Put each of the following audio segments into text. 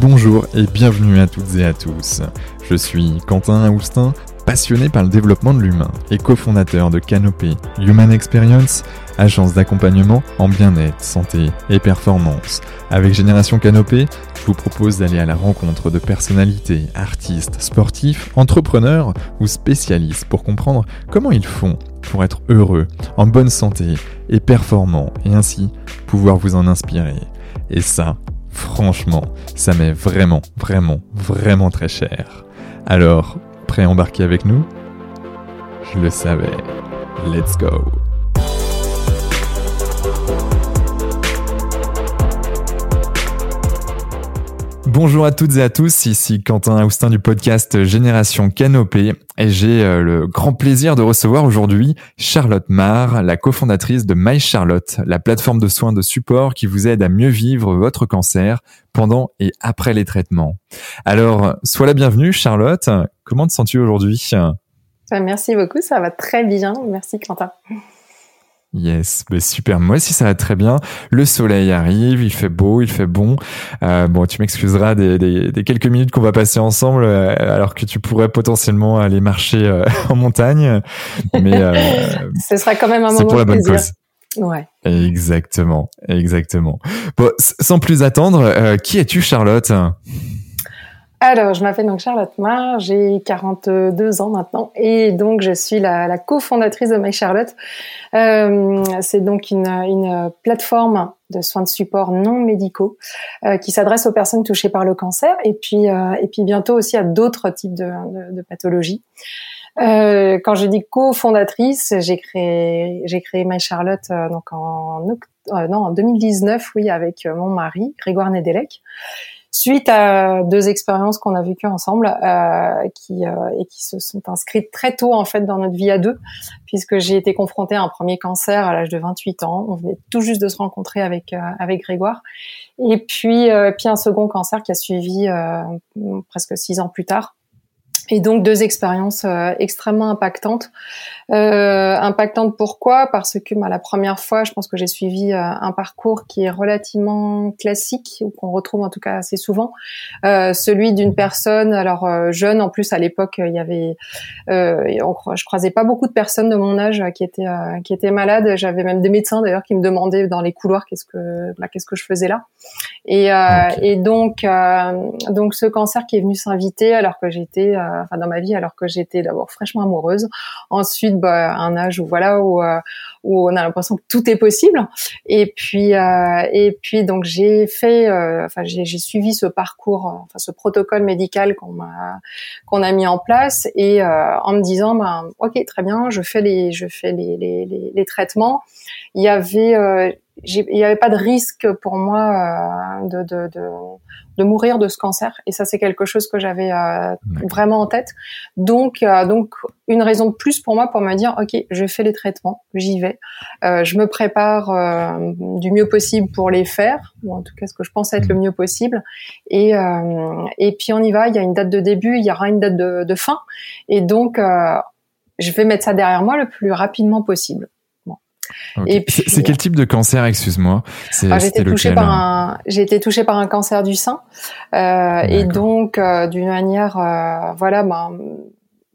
Bonjour et bienvenue à toutes et à tous. Je suis Quentin Aoustin, passionné par le développement de l'humain et cofondateur de Canopé Human Experience, agence d'accompagnement en bien-être, santé et performance. Avec Génération Canopé, je vous propose d'aller à la rencontre de personnalités, artistes, sportifs, entrepreneurs ou spécialistes pour comprendre comment ils font pour être heureux, en bonne santé et performants et ainsi pouvoir vous en inspirer. Et ça, Franchement, ça m'est vraiment, vraiment, vraiment très cher. Alors, prêt à embarquer avec nous? Je le savais. Let's go Bonjour à toutes et à tous, ici Quentin Austin du podcast Génération Canopée et j'ai euh, le grand plaisir de recevoir aujourd'hui Charlotte Marr, la cofondatrice de My Charlotte, la plateforme de soins de support qui vous aide à mieux vivre votre cancer pendant et après les traitements. Alors, sois la bienvenue Charlotte, comment te sens-tu aujourd'hui? Merci beaucoup, ça va très bien, merci Quentin. Yes, bah super. Moi aussi, ça va très bien. Le soleil arrive, il fait beau, il fait bon. Euh, bon, tu m'excuseras des, des, quelques minutes qu'on va passer ensemble, euh, alors que tu pourrais potentiellement aller marcher euh, en montagne. Mais ce sera quand même un moment pour la bonne cause. Ouais. Exactement, exactement. Bon, sans plus attendre, qui es-tu, Charlotte? Alors, je m'appelle donc Charlotte Mar, j'ai 42 ans maintenant et donc je suis la, la cofondatrice de My Charlotte. Euh, c'est donc une, une, plateforme de soins de support non médicaux euh, qui s'adresse aux personnes touchées par le cancer et puis euh, et puis bientôt aussi à d'autres types de, de, de pathologies. Euh, quand je dis cofondatrice, j'ai créé j'ai créé My Charlotte euh, donc en non en 2019 oui avec mon mari Grégoire Nedelec suite à deux expériences qu'on a vécues ensemble euh, qui euh, et qui se sont inscrites très tôt en fait dans notre vie à deux puisque j'ai été confrontée à un premier cancer à l'âge de 28 ans on venait tout juste de se rencontrer avec euh, avec Grégoire et puis euh, puis un second cancer qui a suivi presque six ans plus tard et donc deux expériences euh, extrêmement impactantes. Euh, impactantes pourquoi? Parce que bah, la première fois, je pense que j'ai suivi euh, un parcours qui est relativement classique ou qu'on retrouve en tout cas assez souvent, euh, celui d'une personne alors euh, jeune. En plus, à l'époque, il y avait, je croisais pas beaucoup de personnes de mon âge qui étaient qui étaient malades. J'avais même des médecins d'ailleurs qui me demandaient dans les couloirs qu'est-ce que bah, qu'est-ce que je faisais là. Et, et donc donc ce cancer qui est venu s'inviter alors que j'étais enfin dans ma vie alors que j'étais d'abord fraîchement amoureuse, ensuite bah, un âge où voilà où euh, où on a l'impression que tout est possible et puis euh, et puis donc j'ai fait euh, enfin j'ai suivi ce parcours enfin ce protocole médical qu'on m'a qu'on a mis en place et en me disant ben OK très bien, je fais les je fais les les, les, les traitements. Il y avait il n'y avait pas de risque pour moi de, de, de, de mourir de ce cancer. Et ça, c'est quelque chose que j'avais euh, vraiment en tête. Donc, euh, donc une raison de plus pour moi pour me dire, ok, je fais les traitements, j'y vais, euh, je me prépare euh, du mieux possible pour les faire, ou en tout cas ce que je pense être le mm. mieux possible. Et euh, et puis on y va. Il y a une date de début, il y aura une date de, de fin. Et donc, je vais mettre ça derrière moi le plus rapidement possible. C'est quel type de cancer, excuse-moi? Ah, J'ai été touchée par un, j'ai été touchée par un cancer du sein, euh, et donc euh, d'une manière, euh, voilà, ben,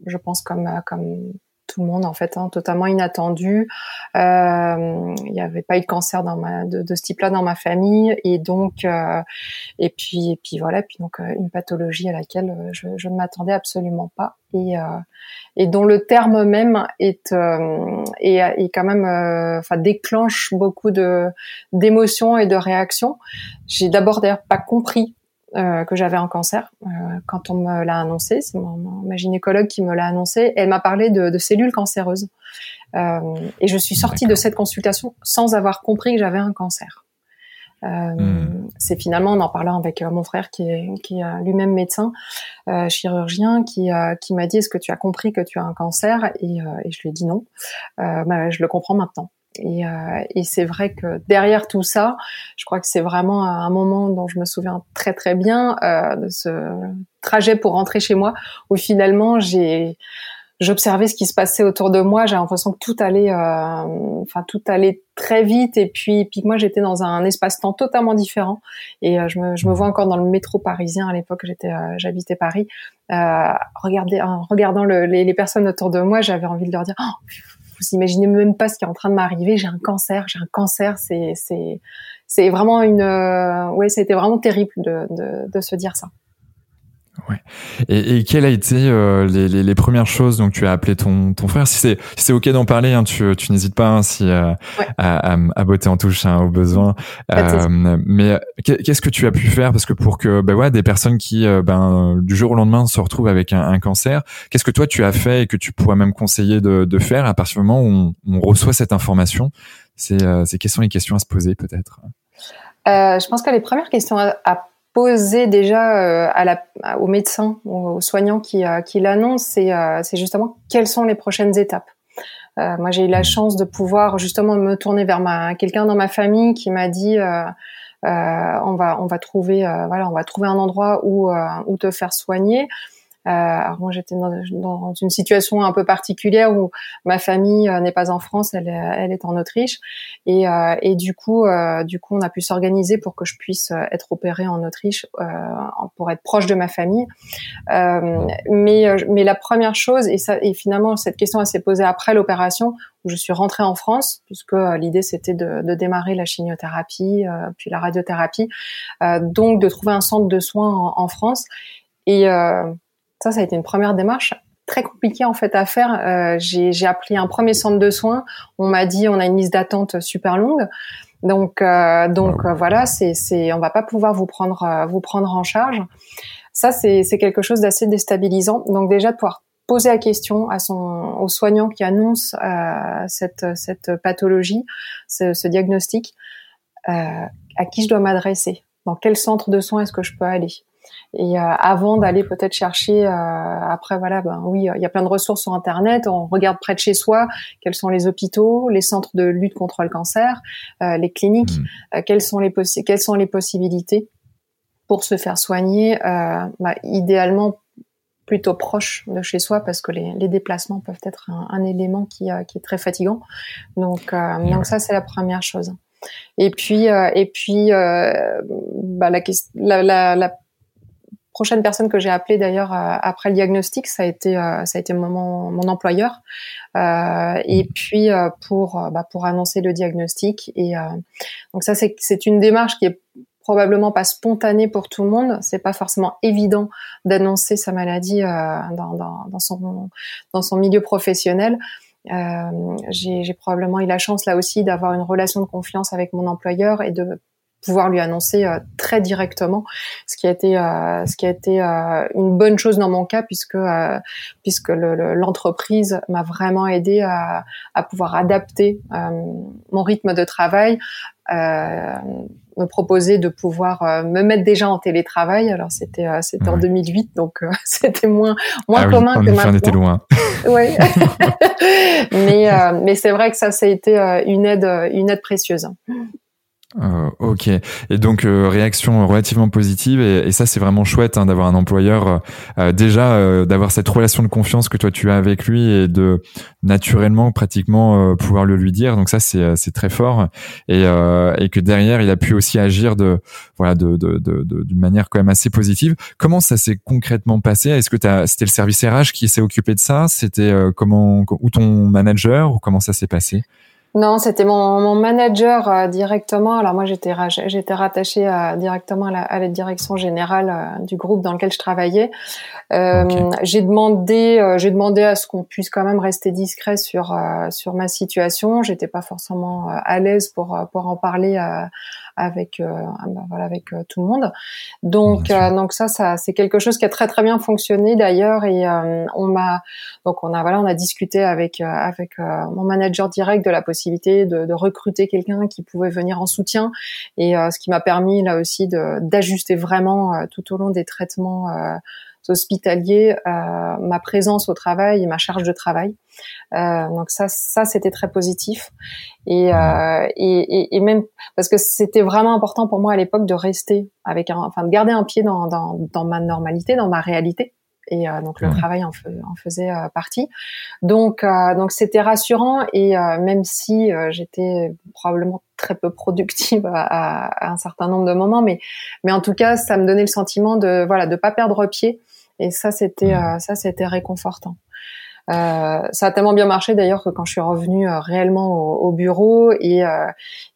je pense comme comme tout le monde en fait, hein, totalement inattendu. Euh, il n'y avait pas eu de cancer dans ma, de, de ce type-là dans ma famille, et donc, euh, et puis, et puis voilà, puis donc une pathologie à laquelle je, je ne m'attendais absolument pas, et et dont le terme même est euh, est, est, quand même euh, enfin déclenche beaucoup de d'émotions et de réactions. J'ai d'abord d'ailleurs pas compris euh, que j'avais un cancer euh, quand on me l'a annoncé. C'est ma gynécologue qui me l'a annoncé. Elle m'a parlé de, de, cellules cancéreuses euh, et je suis sortie de cette consultation sans avoir compris que j'avais un cancer. Euh, hmm. C'est finalement en en parlant avec euh, mon frère qui est, qui est lui-même médecin, euh, chirurgien, qui, qui m'a dit est-ce que tu as compris que tu as un cancer? Et, et je lui ai dit non. Bah, je le comprends maintenant. Et, et c'est vrai que derrière tout ça, je crois que c'est vraiment un moment dont je me souviens très très bien de ce trajet pour rentrer chez moi, où finalement j'ai j'observais ce qui se passait autour de moi. J'ai l'impression que tout allait, euh, enfin tout allait très vite. Et puis, puis moi, j'étais dans un espace-temps totalement différent. Et euh, je, me, je me vois encore dans le métro parisien à l'époque. J'étais, euh, j'habitais Paris. regardez, en regardant le, les, les, personnes autour de moi, j'avais envie de leur dire. Oh, vous imaginez même pas ce qui est en train de m'arriver. J'ai un cancer, j'ai un cancer. C'est, c'est, c'est vraiment une, ouais, c'était vraiment terrible de, de, de se dire ça. Ouais. Et, et quelles a été euh, les, les, les, premières choses donc tu as appelé ton, ton frère? Si c'est si c'est ok d'en parler, hein, tu, tu n'hésites pas hein, si euh, à, à, botter en touche hein, au besoin. Euh, mais qu'est-ce que tu as pu faire? Parce que pour que ben ouais des personnes qui euh, ben du jour au lendemain se retrouvent avec un, un cancer, qu'est-ce que toi tu as fait et que tu pourrais même conseiller de, de faire à partir du moment où on, on reçoit cette information? C'est c'est quelles sont les questions à se poser peut-être? Je pense que les premières questions à, à poser déjà euh, à la, au médecin, aux, soignants qui, euh, qui l'annoncent, c'est, euh, c'est justement quelles sont les prochaines étapes. moi, j'ai eu la chance de pouvoir justement me tourner vers ma, quelqu'un dans ma famille qui m'a dit on va on va trouver voilà on va trouver un endroit où où te faire soigner. Euh, alors moi j'étais dans, une situation un peu particulière où ma famille euh, n'est pas en France, elle, elle est en Autriche, et, euh, et du coup, du coup, on a pu s'organiser pour que je puisse être opérée en Autriche pour être proche de ma famille. mais mais la première chose et ça et finalement cette question elle s'est posée après l'opération où je suis rentrée en France puisque l'idée c'était de, de, démarrer la chimiothérapie puis la radiothérapie, donc de trouver un centre de soins en, en France et euh, ça, ça a été une première démarche très compliquée en fait à faire. Euh, j'ai appelé un premier centre de soins. On m'a dit on a une liste d'attente super longue. Donc euh, donc euh, voilà, c'est c'est on va pas pouvoir vous prendre euh, vous prendre en charge. Ça c'est c'est quelque chose d'assez déstabilisant. Donc déjà de pouvoir poser la question à son au soignant qui annonce cette cette pathologie, ce, ce diagnostic, à qui je dois m'adresser, dans quel centre de soins est-ce que je peux aller? Et euh, avant d'aller peut-être chercher, euh, après voilà, ben oui, il y a plein de ressources sur Internet. On regarde près de chez soi quels sont les hôpitaux, les centres de lutte contre le cancer, euh, les cliniques, mmh. quelles sont les quelles sont les possibilités pour se faire soigner, bah, idéalement plutôt proche de chez soi parce que les, les déplacements peuvent être un, un élément qui, qui, est très fatigant. Donc, donc ça c'est la première chose. Et puis et puis bah, la, la, la prochaine personne que j'ai appelée d'ailleurs euh, après le diagnostic, ça a été euh, ça a été mon, mon employeur. Euh, et puis pour bah, pour annoncer le diagnostic et donc ça c'est c'est une démarche qui est probablement pas spontanée pour tout le monde. C'est pas forcément évident d'annoncer sa maladie dans, dans, dans, son dans son milieu professionnel. Euh, j'ai probablement eu la chance là aussi d'avoir une relation de confiance avec mon employeur et de pouvoir lui annoncer euh, très directement, ce qui a été euh, ce qui a été euh, une bonne chose dans mon cas puisque puisque l'entreprise m'a vraiment aidé à, à pouvoir adapter mon rythme de travail. me proposer de pouvoir me mettre déjà en télétravail. Alors c'était c'était en 2008, donc c'était moins moins ah commun que maintenant. On était loin. oui, mais mais c'est vrai que ça, ça a été une aide une aide précieuse. Euh, ok. Et donc euh, réaction relativement positive et, et ça c'est vraiment chouette hein, d'avoir un employeur euh, déjà euh, d'avoir cette relation de confiance que toi tu as avec lui et de naturellement pratiquement pouvoir le lui dire. Donc ça c'est c'est très fort et et que derrière il a pu aussi agir de voilà de de d'une de, manière quand même assez positive. Comment ça s'est concrètement passé? Est-ce que c'était le service RH qui s'est occupé de ça? C'était comment ou ton manager ou comment ça s'est passé? Non, c'était mon, mon manager euh, directement. Alors moi, j'étais j'étais rattachée à, directement à la, à la, direction générale euh, du groupe dans lequel je travaillais. Euh, J'ai demandé, euh, j'ai demandé à ce qu'on puisse quand même rester discret sur sur ma situation. J'étais pas forcément à l'aise pour pour en parler avec euh, ah bah, voilà avec euh, tout le monde. Donc euh, donc ça ça c'est quelque chose qui a très très bien fonctionné d'ailleurs. Et on m'a donc on a voilà on a discuté avec avec mon manager direct de la possibilité de, de recruter quelqu'un qui pouvait venir en soutien. Et ce qui m'a permis là aussi de d'ajuster vraiment tout au long des traitements hospitalier, euh, ma présence au travail et ma charge de travail. Euh, donc ça, ça c'était très positif et, euh, et, et, et, même parce que c'était vraiment important pour moi à l'époque de rester avec un, enfin de garder un pied dans, dans, dans ma normalité, dans ma réalité. et donc le travail en, en faisait partie. Donc donc c'était rassurant et même si j'étais probablement très peu productive à, à, un certain nombre de moments, mais mais en tout cas ça me donnait le sentiment de voilà de pas perdre pied et ça c'était ça c'était réconfortant. Euh, ça a tellement bien marché d'ailleurs que quand je suis revenue euh, réellement au, bureau et euh,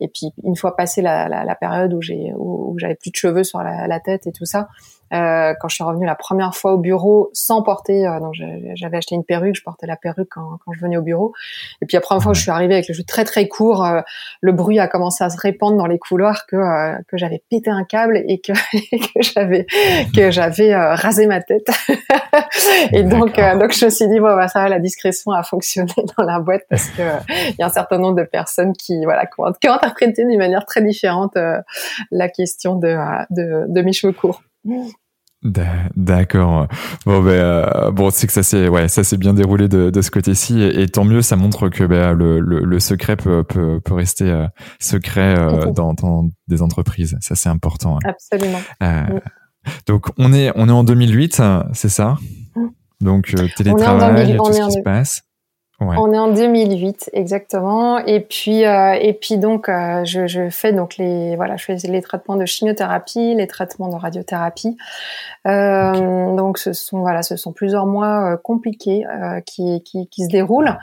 et puis une fois passée la, la, la période où j'ai où, j'avais plus de cheveux sur la, la, tête et tout ça, euh, quand je suis revenue la première fois au bureau sans porter, euh, donc j'avais acheté une perruque, je portais la perruque quand, quand, je venais au bureau. Et puis la première fois où je suis arrivée avec le cheveu très très court, euh, le bruit a commencé à se répandre dans les couloirs que euh, que j'avais pété un câble et que, que j'avais que j'avais rasé ma tête. et donc donc je me suis dit bon bah ça va, la discrétion a fonctionné dans la boîte parce que il y a un certain nombre de personnes qui voilà qui ont, qui ont interprété d'une manière très différente la question de, de de mes cheveux courts. D'accord. Bon, ben, euh, bon, c'est que ça s'est, ouais, ça s'est bien déroulé de, de ce côté-ci, et, tant mieux. Ça montre que ben, le, le, le secret peut, peut, peut rester euh, secret euh, dans, dans, des entreprises. Ça, c'est important. Hein. Absolument. Donc, on est, on est en 2008, c'est ça? Mm. Donc, télétravail, tout ce qui se passe. On est en 2008 exactement et puis euh, et puis donc euh, je, je, fais donc les voilà je fais les traitements de chimiothérapie, les traitements de radiothérapie. Euh, Donc ce sont voilà ce sont plusieurs mois euh, compliqués euh, qui, qui, qui se déroulent.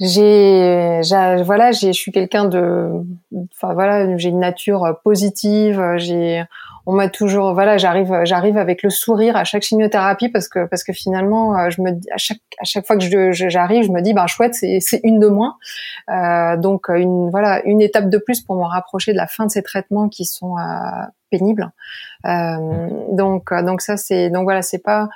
J'ai voilà j'ai je suis quelqu'un de enfin voilà j'ai une nature positive j'ai on m'a toujours voilà j'arrive j'arrive avec le sourire à chaque chimiothérapie parce que parce que finalement euh, je me à chaque à chaque fois que je, j'arrive je me dis ben chouette c'est c'est une de moins. Euh, donc une voilà une étape de plus pour me rapprocher de la fin de ces traitements qui sont euh, pénibles. Euh, donc donc ça c'est donc voilà c'est pas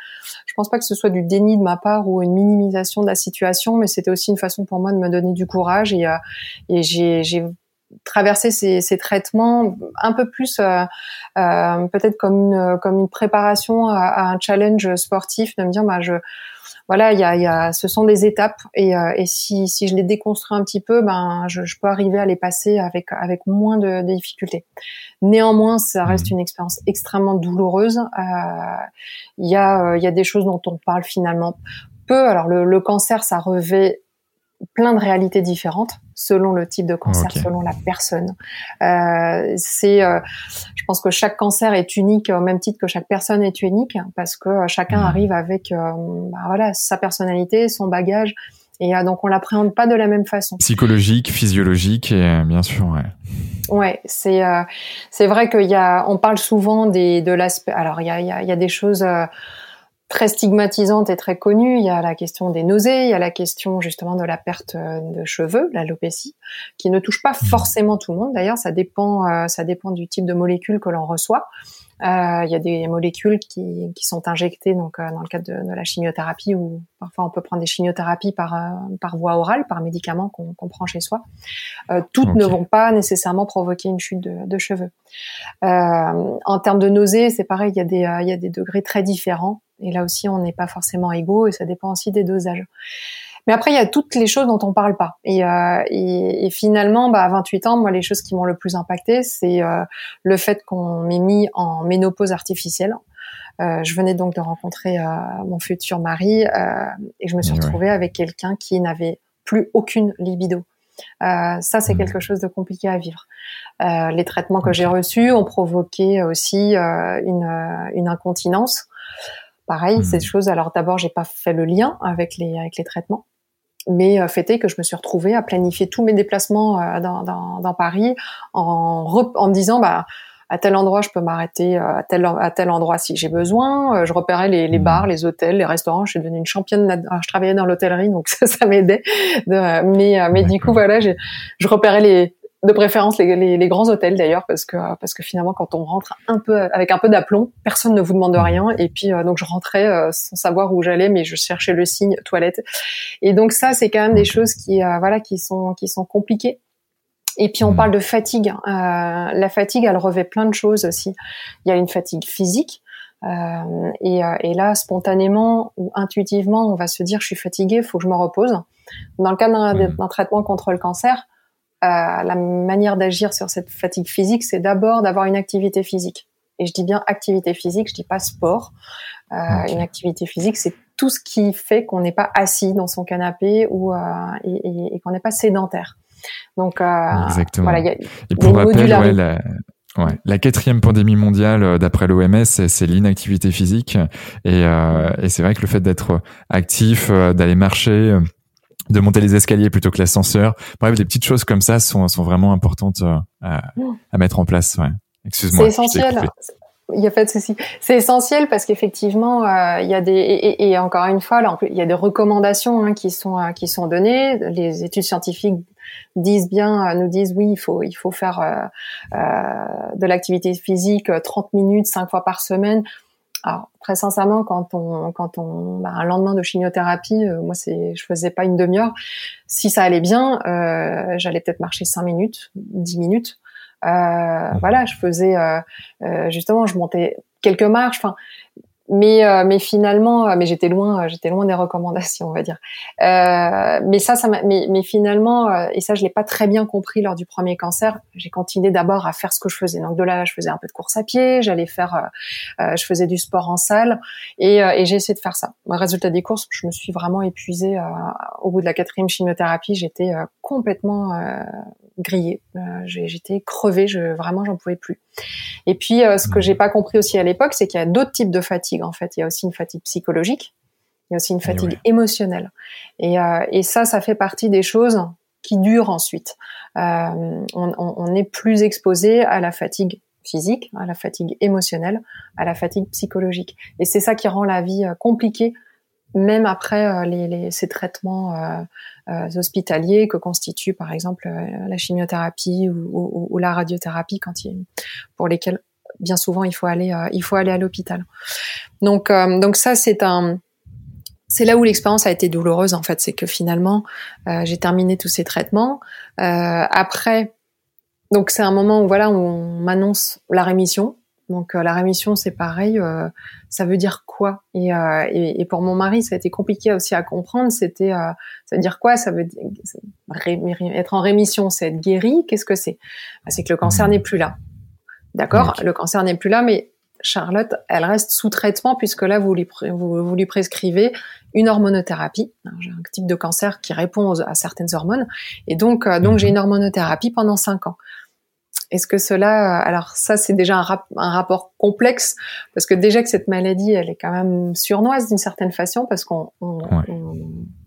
je pense pas que ce soit du déni de ma part ou une minimisation de la situation mais c'était aussi une façon pour moi de me donner du courage et et j'ai j'ai traverser ces, ces, traitements un peu plus euh, euh, peut-être comme une comme une préparation à, un challenge sportif de me dire bah je voilà il y a, y a ce sont des étapes et, euh, et si, si je les déconstruis un petit peu ben je, je peux arriver à les passer avec avec moins de, difficultés. Néanmoins ça reste mmh. une expérience extrêmement douloureuse. Il y a il y a des choses dont on parle finalement peu. Alors le, le cancer ça revêt plein de réalités différentes selon le type de cancer, selon la personne. Euh, c'est, euh, je pense que chaque cancer est unique au même titre que chaque personne est unique parce que euh, chacun mmh. arrive avec, euh, bah, voilà, sa personnalité, son bagage. Et donc on l'appréhende pas de la même façon. Psychologique, physiologique et bien sûr. Ouais, ouais c'est c'est vrai qu'il y a, on parle souvent des de l'aspect. Alors il y a il y a, y a des choses très stigmatisante et très connue. Il y a la question des nausées, il y a la question justement de la perte euh, de cheveux, l'alopécie, qui ne touche pas mmh. forcément tout le monde. D'ailleurs, ça dépend, euh, ça dépend du type de molécules que l'on reçoit. Euh, il y a des molécules qui, qui sont injectées donc dans le cadre de, la chimiothérapie ou parfois on peut prendre des chimiothérapies par par voie orale, par médicament qu'on prend chez soi. toutes ne vont pas nécessairement provoquer une chute de, de cheveux. en termes de nausées, c'est pareil, il y a des il y a des degrés très différents. Et là aussi, on n'est pas forcément égaux et ça dépend aussi des dosages. Mais après, il y a toutes les choses dont on parle pas. Et, euh, et, et finalement, bah, à 28 ans, moi, les choses qui m'ont le plus impacté, c'est euh, le fait qu'on m'ait mis en ménopause artificielle. Euh, je venais donc de rencontrer euh, mon futur mari euh, et je me suis retrouvée avec quelqu'un qui n'avait plus aucune libido. ça, c'est mmh. quelque chose de compliqué à vivre. les traitements que j'ai reçus ont provoqué aussi une, une incontinence. Pareil, ces mmh. choses. Alors d'abord, j'ai pas fait le lien avec les avec les traitements, mais euh, fait est que je me suis retrouvée à planifier tous mes déplacements euh, dans, dans, dans, Paris en, en me disant bah à tel endroit je peux m'arrêter euh, à tel à tel endroit si j'ai besoin. Je repérais les, les, mmh. bars, les hôtels, les restaurants. Je suis devenue une championne. je travaillais dans l'hôtellerie, donc ça, ça m'aidait. Mais mais du coup voilà, je repérais les de préférence les, les, les grands hôtels d'ailleurs parce que parce que finalement quand on rentre un peu avec un peu d'aplomb personne ne vous demande rien. Et puis euh, donc je rentrais euh, sans savoir où j'allais mais je cherchais le signe toilette. Et donc ça c'est quand même des choses qui euh, voilà qui sont qui sont compliquées. Et puis on mmh. parle de fatigue la fatigue elle revêt plein de choses aussi. Il y a une fatigue physique et, et là spontanément ou intuitivement on va se dire je suis fatiguée faut que je me repose. Dans le cadre d'un mmh. traitement contre le cancer la manière d'agir sur cette fatigue physique, c'est d'abord d'avoir une activité physique. Et je dis bien activité physique, je dis pas sport. Euh, Une activité physique, c'est tout ce qui fait qu'on n'est pas assis dans son canapé ou euh, et, et, qu'on n'est pas sédentaire. Donc euh, Exactement. voilà, y a, et pour rappel, ouais, la, Ouais. La quatrième pandémie mondiale, euh, d'après l'OMS, c'est l'inactivité physique. Et, euh, et c'est vrai que le fait d'être actif, euh, d'aller marcher, de monter les escaliers plutôt que l'ascenseur, bref, des petites choses comme ça sont, sont vraiment importantes à, à mettre en place. Ouais. Excuse-moi. C'est essentiel. Il n'y a pas de souci. C'est essentiel parce qu'effectivement, il y a des et, et, encore une fois, là, il y a des recommandations hein, qui sont qui sont données. Les études scientifiques disent bien, euh, nous disent oui, il faut, il faut faire euh, euh, de l'activité physique 30 minutes, 5 fois par semaine. Alors très sincèrement, quand on, quand on, bah, un lendemain de chimiothérapie, moi c'est, je faisais pas une demi-heure. Si ça allait bien, euh, j'allais peut-être marcher 5 minutes, 10 minutes. Euh, mmh. Voilà, je faisais justement, je montais quelques marches. Enfin, mais euh, mais finalement euh, mais j'étais loin euh, j'étais loin des recommandations on va dire. Euh, mais ça ça mais, mais finalement et ça je l'ai pas très bien compris lors du premier cancer. J'ai continué d'abord à faire ce que je faisais. Donc de là je faisais un peu de course à pied j'allais faire je faisais du sport en salle et, et j'ai essayé de faire ça. Le résultat des courses je me suis vraiment épuisée au bout de la quatrième chimiothérapie. J'étais complètement grillée j'étais crevée je vraiment j'en pouvais plus et puis ce que mmh. j'ai pas compris aussi à l'époque c'est qu'il y a d'autres types de fatigue en fait. Il y a aussi une fatigue psychologique, il y a aussi une eh fatigue émotionnelle. Et, euh, et, ça, ça fait partie des choses qui durent ensuite. Euh, on, on, est plus exposé à la fatigue physique, à la fatigue émotionnelle, à la fatigue psychologique. Et c'est ça qui rend la vie euh, compliquée, même après les, les, ces traitements euh, hospitaliers que constitue par exemple la chimiothérapie ou, ou, ou, la radiothérapie quand il, pour lesquels bien souvent il faut aller euh, il faut aller à l'hôpital. Donc euh, donc ça c'est un c'est là où l'expérience a été douloureuse en fait, c'est que finalement euh, j'ai terminé tous ces traitements. après, donc c'est un moment où voilà où on m'annonce la rémission. Donc la rémission c'est pareil, ça veut dire quoi? Et, et, pour mon mari ça a été compliqué aussi à comprendre. C'était ça veut dire quoi? Ça veut dire être en rémission, c'est être guéri. Qu'est-ce que c'est? Bah, C'est que le cancer mmh. n'est plus là. D'accord? Le cancer n'est plus là, mais Charlotte, elle reste sous traitement puisque là, vous lui, vous, lui prescrivez une hormonothérapie. J'ai un type de cancer qui répond à certaines hormones. Et donc, euh, donc j'ai mhm. une hormonothérapie pendant cinq ans. Est-ce que cela, alors ça c'est déjà un, un, rapport complexe parce que déjà que cette maladie, elle est quand même surnoise d'une certaine façon parce qu'on, moi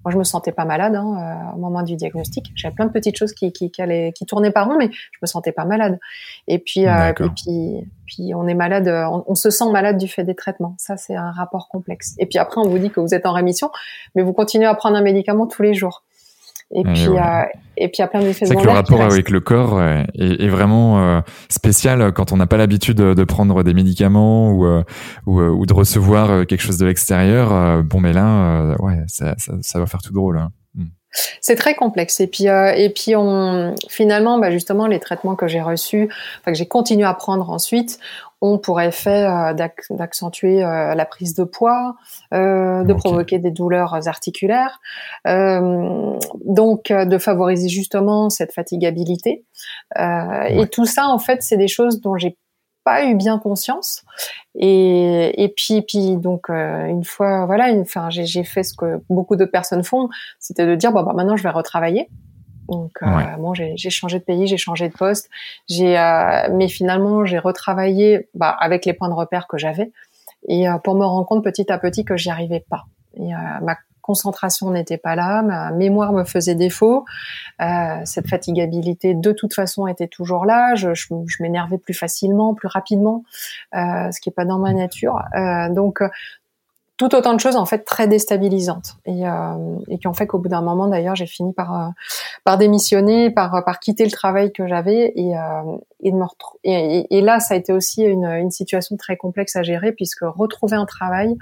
je me sentais pas malade hein, euh, au moment du diagnostic. J'avais plein de petites choses qui qui, qui, allaient, qui tournaient par rond, mais je me sentais pas malade. Et puis euh, et puis puis on est malade, on, on, se sent malade du fait des traitements. Ça c'est un rapport complexe. Et puis après on vous dit que vous êtes en rémission, mais vous continuez à prendre un médicament tous les jours. Et puis, euh, et puis il y a plein d'effets C'est que le rapport avec le corps est, est vraiment euh, spécial quand on n'a pas l'habitude de, prendre des médicaments ou, euh, ou, ou, de recevoir quelque chose de l'extérieur. bon, mais là, ouais, ça, ça, ça, va faire tout drôle. Hein. Hmm. C'est très complexe. Et puis, et puis on, finalement, bah justement, les traitements que j'ai reçus, enfin, que j'ai continué à prendre ensuite, ont pour effet euh, d'accentuer euh, la prise de poids, euh, de provoquer des douleurs articulaires, donc de favoriser justement cette fatigabilité. Et tout ça, en fait, c'est des choses dont j'ai pas eu bien conscience et, et puis puis donc une fois voilà une enfin j'ai fait ce que beaucoup d'autres personnes font c'était de dire bon bah maintenant je vais retravailler donc euh, bon, j'ai changé de pays, j'ai changé de poste, j'ai euh, mais finalement j'ai retravaillé bah, avec les points de repère que j'avais. Et euh, pour me rendre compte petit à petit que j'y arrivais pas. Et, ma concentration n'était pas là, ma mémoire me faisait défaut, cette fatigabilité de toute façon était toujours là, je, je, je m'énervais plus facilement, plus rapidement, ce qui est pas dans ma nature. donc tout autant de choses en fait très déstabilisantes. Et, euh, et qui ont fait qu'au bout d'un moment d'ailleurs j'ai fini par euh, par démissionner par par quitter le travail que j'avais et euh, et de me et, là ça a été aussi une, une situation très complexe à gérer puisque retrouver un travail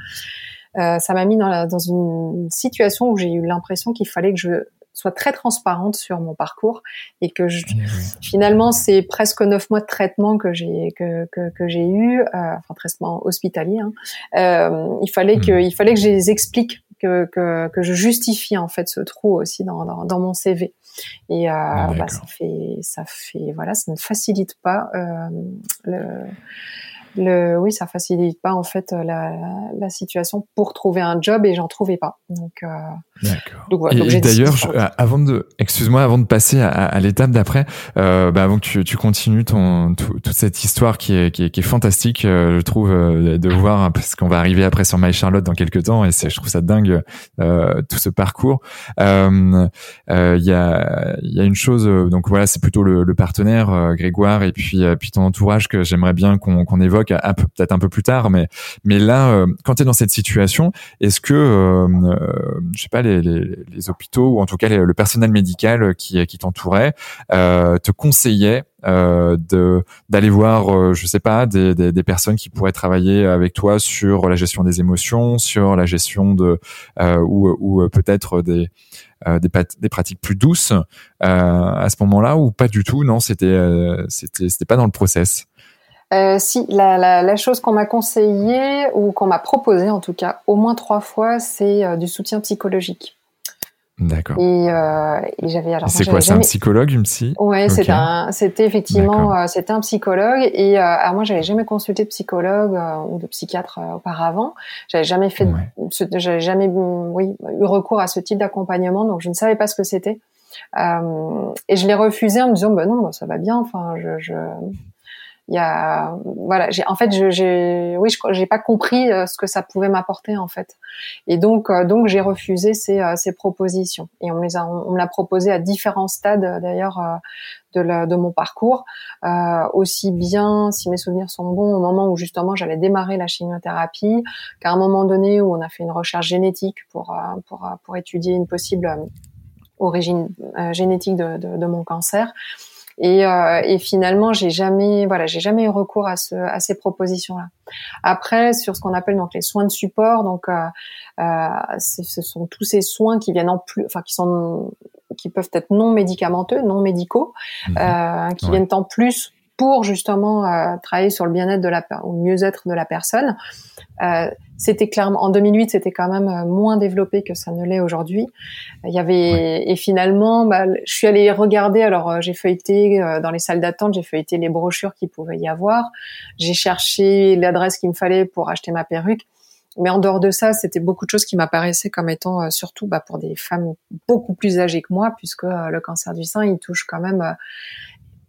euh, ça m'a mis dans, la, dans une situation où j'ai eu l'impression qu'il fallait que je soit très transparente sur mon parcours et que je, finalement c'est presque neuf mois de traitement que j'ai que, que, que j'ai eu, euh, enfin traitement hospitalier. Hein. Euh, il fallait que hmm. il fallait que je les explique que, que, que je justifie en fait ce trou aussi dans, dans, dans mon CV. Et euh, bah, ça fait ça fait voilà ça ne facilite pas euh, le le, oui, ça facilite pas en fait la, la situation pour trouver un job et j'en trouvais pas. Donc, euh, D'accord. et, d'ailleurs, avant de, excuse-moi, avant de passer à, à l'étape d'après, euh, bah, avant que tu, tu continues ton toute cette histoire qui est qui est, qui est fantastique, euh, je trouve euh, de voir parce qu'on va arriver après sur My Charlotte dans quelques temps et c'est, je trouve ça dingue euh, tout ce parcours. Il y a il y a une chose, donc voilà, c'est plutôt le, le partenaire Grégoire et puis puis ton entourage que j'aimerais bien qu'on qu'on évoque peut-être un peu plus tard, mais mais là, quand tu es dans cette situation, est-ce que je sais pas les, les, les, hôpitaux ou en tout cas le personnel médical qui, qui t'entourait euh, te conseillait euh, de d'aller voir, euh, je sais pas, des, des, des, personnes qui pourraient travailler avec toi sur la gestion des émotions, sur la gestion de euh, ou, ou peut-être des euh, des, des, pratiques plus douces à ce moment-là ou pas du tout? Non, c'était c'était c'était pas dans le process. Euh, si, la, la, la chose qu'on m'a conseillé ou qu'on m'a proposé en tout cas au moins trois fois, c'est euh, du soutien psychologique. D'accord. Et, euh, et j'avais alors. C'est quoi C'est un psychologue, une psy? Ouais, c'était un, c'était effectivement, euh, c'était un psychologue. Et alors moi, j'avais jamais consulté de psychologue ou de psychiatre auparavant. J'avais jamais fait, j'avais jamais, oui, eu recours à ce type d'accompagnement, donc je ne savais pas ce que c'était. et je l'ai refusé en me disant, bah non, bah, ça va bien. Enfin, je, je il y a voilà j'ai en fait je j'ai oui j'ai pas compris euh, ce que ça pouvait m'apporter en fait. Et donc euh, donc j'ai refusé ces euh, ces propositions. Et on les a on, me l'a proposé à différents stades d'ailleurs de de mon parcours. Euh, aussi bien si mes souvenirs sont bons au moment où justement j'allais démarrer la chimiothérapie qu'à un moment donné où on a fait une recherche génétique pour pour pour étudier une possible origine génétique de, de, de mon cancer et, euh, et finalement, j'ai jamais, voilà, j'ai jamais eu recours à, ce, à ces propositions-là. Après, sur ce qu'on appelle donc les soins de support, donc euh, euh, ce sont tous ces soins qui viennent en plus, enfin qui sont, qui peuvent être non médicamenteux, non médicaux, euh, qui viennent en plus pour justement euh, travailler sur le bien-être de la ou mieux-être de la personne. Euh, c'était clairement en 2008, c'était quand même euh, moins développé que ça ne l'est aujourd'hui. Il y avait et finalement, bah, je suis allée regarder. Alors euh, j'ai feuilleté dans les salles d'attente, j'ai feuilleté les brochures qu'il pouvait y avoir. J'ai cherché l'adresse qu'il me fallait pour acheter ma perruque. Mais en dehors de ça, c'était beaucoup de choses qui m'apparaissaient comme étant surtout bah, pour des femmes beaucoup plus âgées que moi, puisque le cancer du sein, il touche quand même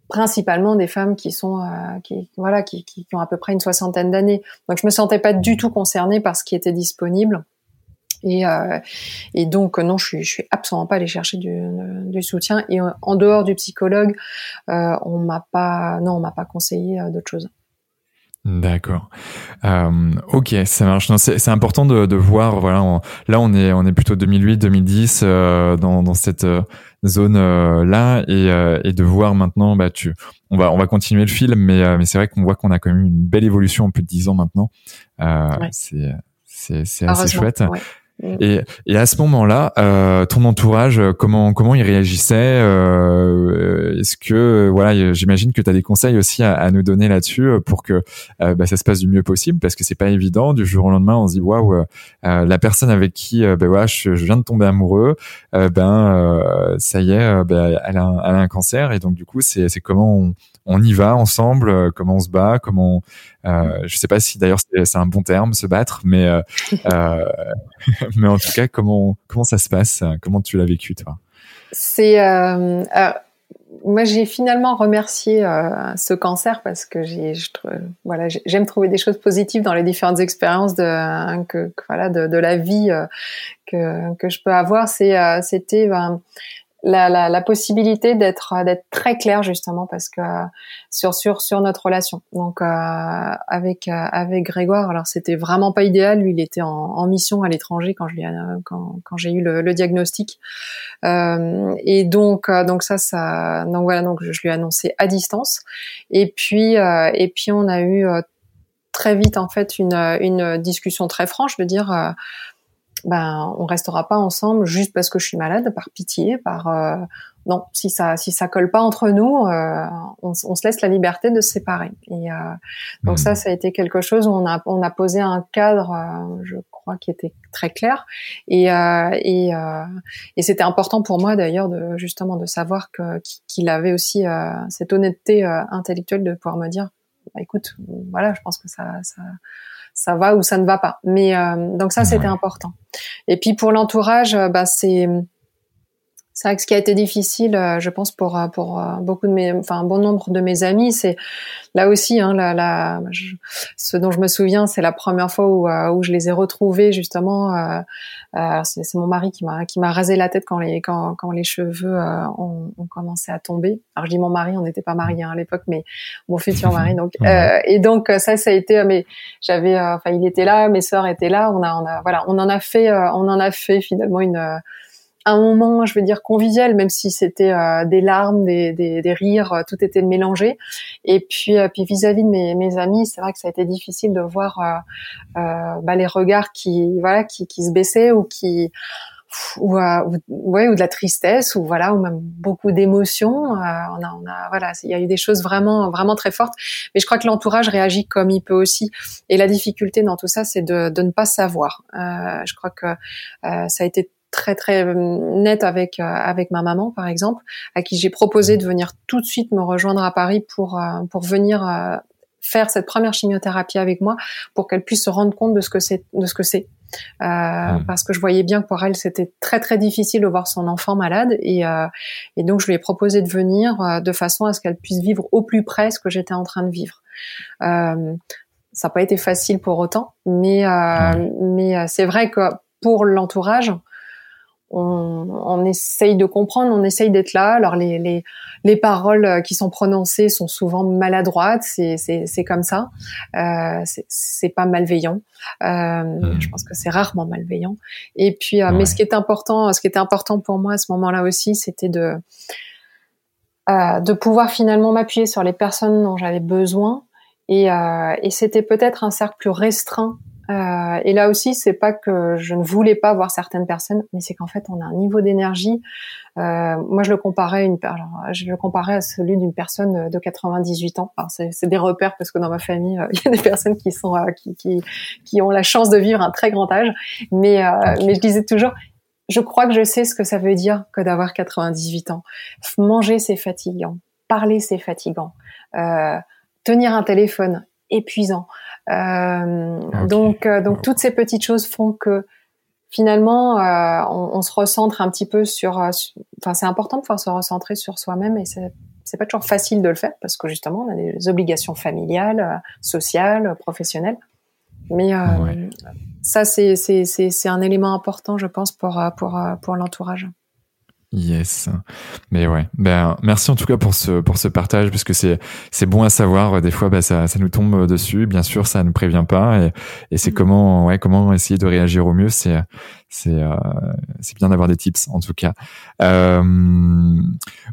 principalement des femmes qui sont euh, qui voilà qui, qui, ont à peu près une soixantaine d'années. Donc je me sentais pas du tout concernée par ce qui était disponible. Et, euh, et donc non, je suis, je suis absolument pas allée chercher du, du soutien. Et en dehors du psychologue, euh, on m'a pas non, on m'a pas conseillé euh, d'autres choses. D'accord. Euh, ok, ça marche. C'est important de, de, voir. Voilà, là on est on est plutôt 2008-2010 euh, dans, dans cette euh, zone euh, là et, euh, et de voir maintenant. Bah tu, on va on va continuer le film, mais mais c'est vrai qu'on voit qu'on a quand même une belle évolution en plus de 10 ans maintenant. Ouais. C'est c'est c'est assez chouette. Ouais. Mm. Et, et à ce moment-là, euh, ton entourage, euh, comment comment il réagissait euh, Est-ce que voilà, j'imagine que tu as des conseils aussi à, à nous donner là-dessus euh, pour que euh, bah, ça se passe du mieux possible, parce que c'est pas évident. Du jour au lendemain, on se dit waouh, la personne avec qui ben voilà, je, je, viens de tomber amoureux, ben ça y est, ben, elle, a un, elle a un cancer, et donc du coup, c'est c'est comment on, on y va ensemble, euh, comment on se bat, comment, euh, je sais pas si d'ailleurs c'est un bon terme, se battre, mais euh, euh mais en tout cas comment comment ça se passe, comment tu l'as vécu toi? C'est euh, moi j'ai finalement remercié ce cancer parce que j'ai voilà j'aime trouver des choses positives dans les différentes expériences de que, voilà de, de, la vie que que je peux avoir. C'est c'était ben, la, la, la possibilité d'être d'être très clair justement parce que sur sur sur notre relation. Donc euh, avec euh, avec Grégoire, alors c'était vraiment pas idéal. Lui, il était en, en mission à l'étranger quand je quand quand j'ai eu le, le diagnostic. Euh, et donc euh, donc ça ça donc voilà donc je lui ai annoncé à distance. Et puis euh, et puis on a eu très vite en fait une une discussion très franche de dire ben on restera pas ensemble juste parce que je suis malade, par pitié, par euh, non, si ça si ça colle pas entre nous, euh, on, on, se laisse la liberté de se séparer. Et euh, donc ça, hmm. ça a été quelque chose où on a on a posé un cadre, euh, je crois, qui était très clair. Et euh, et, et c'était important pour moi d'ailleurs de justement de savoir que qu'il avait aussi cette honnêteté intellectuelle de pouvoir me dire bah, écoute, voilà, je pense que ça, ça, ça va ou ça ne va pas. Mais donc ça, c'était important. Et puis pour l'entourage, bah c'est c'est vrai que ce qui a été difficile, euh, je pense pour euh, pour euh, beaucoup de mes, enfin un bon nombre de mes amis, c'est là aussi, hein, la, la ce dont je me souviens, c'est la première fois où, où je les ai retrouvés justement. Euh, c'est mon mari qui m'a qui m'a rasé la tête quand les quand, quand les cheveux ont, ont, commencé à tomber. Alors je dis mon mari, on n'était pas mariés hein, à l'époque, mais mon futur mari. Donc et donc ça, ça a été, mais j'avais, enfin il était là, mes sœurs étaient là, on a on a voilà, on en a fait, on en a fait finalement une un moment, je veux dire, convivial, même si c'était euh, des larmes, des, des, des, rires, euh, tout était mélangé. Et puis, euh, puis vis-à-vis de mes, mes amis, c'est vrai que ça a été difficile de voir bah, les regards qui, voilà, qui, qui se baissaient ou qui ou, ou, ouais, ou de la tristesse ou voilà ou même beaucoup d'émotions. On a on a voilà il y a eu des choses vraiment vraiment très fortes. Mais je crois que l'entourage réagit comme il peut aussi. Et la difficulté dans tout ça c'est de, de ne pas savoir. Euh, je crois que euh, ça a été très très euh, nette avec euh, avec ma maman par exemple, à qui j'ai proposé de venir tout de suite me rejoindre à Paris pour euh, pour venir faire cette première chimiothérapie avec moi pour qu'elle puisse se rendre compte de ce que c'est de ce que c'est. Euh, parce que je voyais bien que pour elle c'était très très difficile de voir son enfant malade et, euh, et donc je lui ai proposé de venir de façon à ce qu'elle puisse vivre au plus près ce que j'étais en train de vivre. Ça n'a pas été facile pour autant, mais mais c'est vrai que pour l'entourage, on, on, essaye de comprendre, on essaye d'être là. Alors les, les, les, paroles qui sont prononcées sont souvent maladroites, c'est, c'est, c'est comme ça. Euh, c'est, c'est pas malveillant. Euh, hmm. Je pense que c'est rarement malveillant. Et puis, euh, mais ce qui est important, ce qui était important pour moi à ce moment-là aussi, c'était de euh, de pouvoir finalement m'appuyer sur les personnes dont j'avais besoin. Et, euh, et c'était peut-être un cercle plus restreint euh, et là aussi, c'est pas que je ne voulais pas voir certaines personnes, mais c'est qu'en fait, on a un niveau d'énergie. Euh, moi, je le comparais à une, alors, je le comparais à celui d'une personne de 98 ans. c'est des repères parce que dans ma famille, euh, il y a des personnes qui sont euh, qui, qui, qui ont la chance de vivre un très grand âge. Mais mais je disais toujours, je crois que je sais ce que ça veut dire que d'avoir 98 ans. Manger, c'est fatigant. Parler, c'est fatigant. tenir un téléphone, épuisant. Euh, donc, euh, donc toutes ces petites choses font que finalement, euh, on, on, se recentre un petit peu sur. Euh, enfin, c'est important de pouvoir se recentrer sur soi-même et c'est c'est pas toujours facile de le faire parce que justement, on a des obligations familiales, sociales, professionnelles. Mais ça, c'est c'est c'est un élément important, je pense, pour pour pour l'entourage. Yes. Mais ouais. Ben, merci en tout cas pour ce, pour ce partage, parce que c'est, c'est bon à savoir. Des fois, ben, ça, ça nous tombe dessus. Bien sûr, ça ne prévient pas. Et, et c'est mm. comment, ouais, comment essayer de réagir au mieux. C'est, c'est, euh, c'est bien d'avoir des tips, en tout cas. Euh,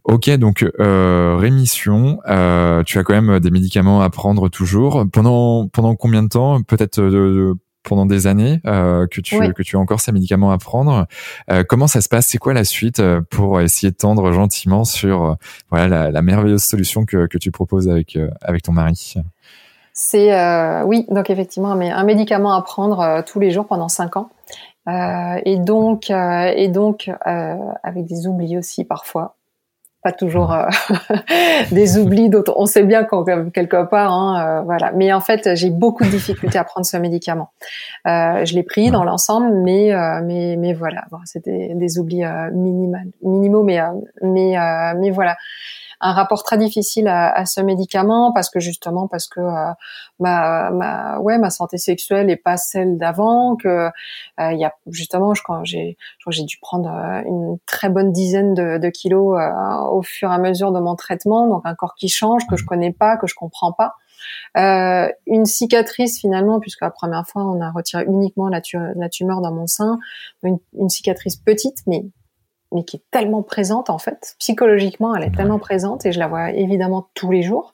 ok. Donc, euh, rémission, euh, tu as quand même des médicaments à prendre toujours. Pendant, pendant combien de temps? Peut-être pendant des années euh, que tu que tu as encore ces médicaments à prendre. Euh, comment ça se passe? C'est quoi la suite euh, pour essayer de tendre gentiment sur voilà la, la, merveilleuse solution que, que tu proposes avec avec ton mari? C'est oui, donc effectivement un, médicament à prendre tous les jours pendant cinq ans. et donc et donc avec des oublis aussi parfois pas toujours euh, des oublis d'autres. On sait bien quand quelque part, hein, euh, voilà. Mais en fait, j'ai beaucoup de difficultés à prendre ce médicament. Euh, je l'ai pris dans l'ensemble, mais mais mais voilà, bon, c'était des oublis minimaux, mais mais mais voilà un rapport très difficile à, ce médicament parce que justement parce que euh, ma, santé sexuelle est pas celle d'avant que euh, il y a justement quand j'ai dû prendre euh, une très bonne dizaine de, kilos au fur et à mesure de mon traitement donc un corps qui change que je connais pas que je comprends pas. Une cicatrice finalement, puisque la première fois on a retiré uniquement la, la tumeur dans mon sein, une, une, cicatrice petite mais mais qui est tellement présente en fait. Psychologiquement, elle est tellement présente et je la vois évidemment tous les jours.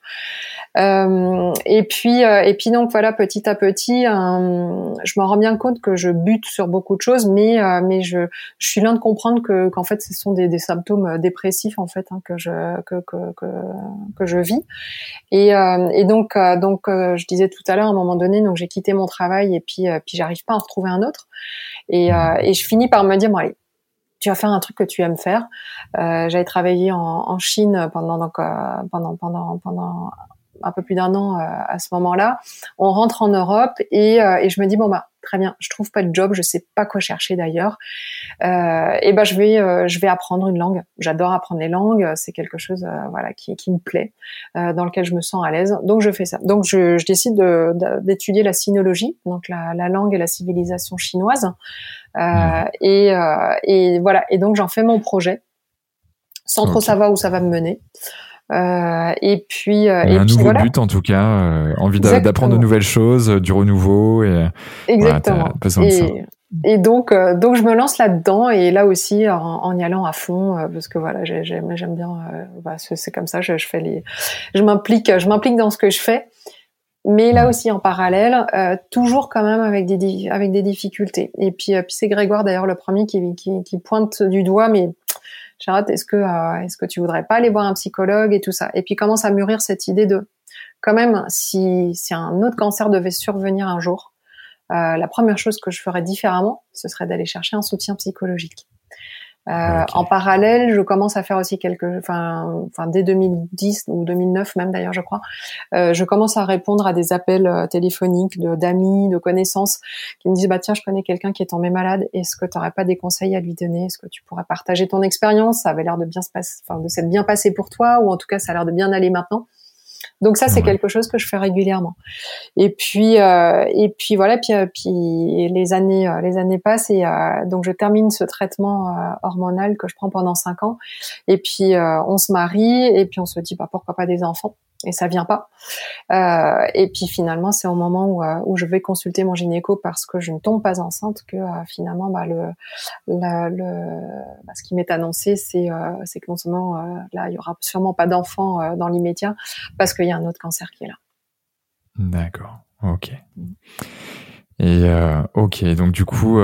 Euh, et puis, euh, et puis donc voilà, petit à petit, euh, je me rends bien compte que je bute sur beaucoup de choses, mais euh, mais je, je suis loin de comprendre que qu'en fait ce sont des, des symptômes dépressifs en fait hein, que je que, que, que, que je vis. Et, euh, et donc donc je disais tout à l'heure à un moment donné, donc j'ai quitté mon travail et puis puis j'arrive pas à en retrouver un autre. Et, et je finis par me dire bon allez tu vas faire un truc que tu aimes faire. Euh, J'avais travaillé en, en, Chine pendant donc euh, pendant pendant pendant un peu plus d'un an à ce moment-là. On rentre en Europe et, et je me dis bon bah très bien, je trouve pas de job, je sais pas quoi chercher d'ailleurs. Euh, et ben je vais euh, je vais apprendre une langue. J'adore apprendre les langues, c'est quelque chose euh, voilà qui, qui me plaît, euh, dans lequel je me sens à l'aise. Donc je fais ça. Donc je, je décide d'étudier la sinologie, donc la, la, langue et la civilisation chinoise. Mmh. Et, et voilà. Et donc j'en fais mon projet, sans trop savoir où ça va me mener. Euh, et puis, euh, et un nouveau but en tout cas, euh, envie d'apprendre de nouvelles choses, du renouveau et exactement. et, et, donc, donc je me lance là-dedans et là aussi en, y allant à fond parce que voilà, j'aime bien, bah, c'est comme ça, je, je fais les, je m'implique, je m'implique dans ce que je fais. Mais là aussi en parallèle, toujours quand même avec des avec des difficultés. Et puis, puis c'est Grégoire d'ailleurs le premier qui, qui, qui pointe du doigt, mais Charlotte, est-ce que euh, est-ce que tu voudrais pas aller voir un psychologue et tout ça? Et puis commence à mûrir cette idée de quand même si si un autre cancer devait survenir un jour, euh, la première chose que je ferais différemment, ce serait d'aller chercher un soutien psychologique. Euh, en parallèle, je commence à faire aussi quelques, enfin, enfin dès 2010 ou 2009 même d'ailleurs, je crois, euh, je commence à répondre à des appels euh, téléphoniques de d'amis, de connaissances qui me disent bah tiens, je connais quelqu'un qui est tombé malade. Est-ce que tu n'aurais pas des conseils à lui donner? Est-ce que tu pourrais partager ton expérience? Ça avait l'air de bien se passer, enfin de s'être bien passé pour toi, ou en tout cas ça a l'air de bien aller maintenant. Donc ça, c'est quelque chose que je fais régulièrement. Et puis, euh, et puis voilà, puis, euh, puis les années, euh, les années passent et donc je termine ce traitement hormonal que je prends pendant cinq ans. Et puis on se marie et puis on se dit bah pourquoi pas des enfants? Et ça vient pas. Euh, et puis finalement, c'est au moment où, euh, où, je vais consulter mon gynéco parce que je ne tombe pas enceinte que euh, finalement, bah, le, le bah, ce qui m'est annoncé, c'est euh, c'est que non seulement là, il y aura sûrement pas d'enfant dans l'immédiat parce qu'il y a un autre cancer qui est là. D'accord. Ok. Mm. Et ok, donc du coup,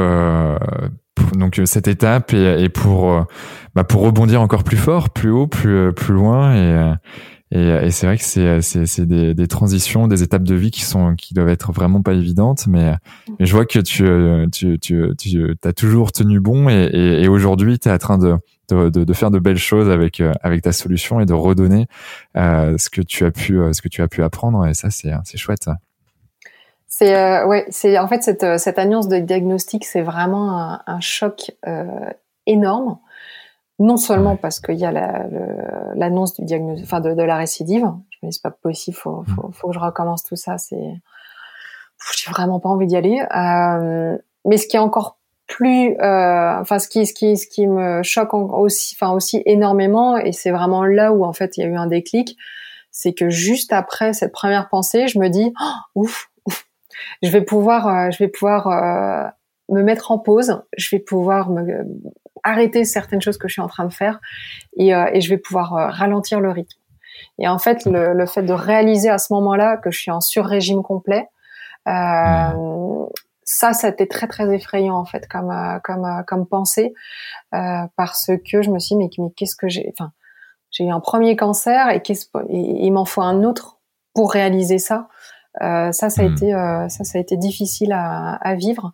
donc cette étape et pour bah, pour rebondir encore plus fort, plus haut, plus plus loin et et, et c'est vrai que c'est c'est des, des, transitions, des étapes de vie qui sont qui doivent être vraiment pas évidentes, mais, mais je vois que tu tu tu, tu as toujours tenu bon et, et, et aujourd'hui tu es en train de, de, de faire de belles choses avec avec ta solution et de redonner euh, ce que tu as pu ce que tu as pu apprendre. Et ça c'est c'est chouette. C'est euh, ouais, c'est en fait cette cette annonce de diagnostic, c'est vraiment un, un choc euh, énorme non seulement parce qu'il y a l'annonce du diagnostic, enfin de, la récidive. Je me dis c'est pas possible, faut, faut, mm. faut, que je recommence tout ça. C'est, j'ai vraiment pas envie d'y aller. Euh, mais ce qui est encore plus, euh, enfin ce qui, ce qui, ce qui me choque aussi, enfin aussi énormément, et c'est vraiment là où en fait il y a eu un déclic, c'est que juste après cette première pensée, je me dis oh, ouf, je vais pouvoir, euh, je vais pouvoir euh, me mettre en pause, je vais pouvoir me arrêter certaines choses que je suis en train de faire et, euh, et je vais pouvoir euh, ralentir le rythme. Et en fait, le, le, fait de réaliser à ce moment-là que je suis en sur-régime complet, euh, ça, ça a été très très effrayant en fait comme comme comme pensée parce que je me suis dit mais, mais qu'est-ce que j'ai enfin j'ai eu un premier cancer et qu'est-ce il m'en faut un autre pour réaliser ça. Ça, ça a hmm. été ça, ça a été difficile à, à vivre.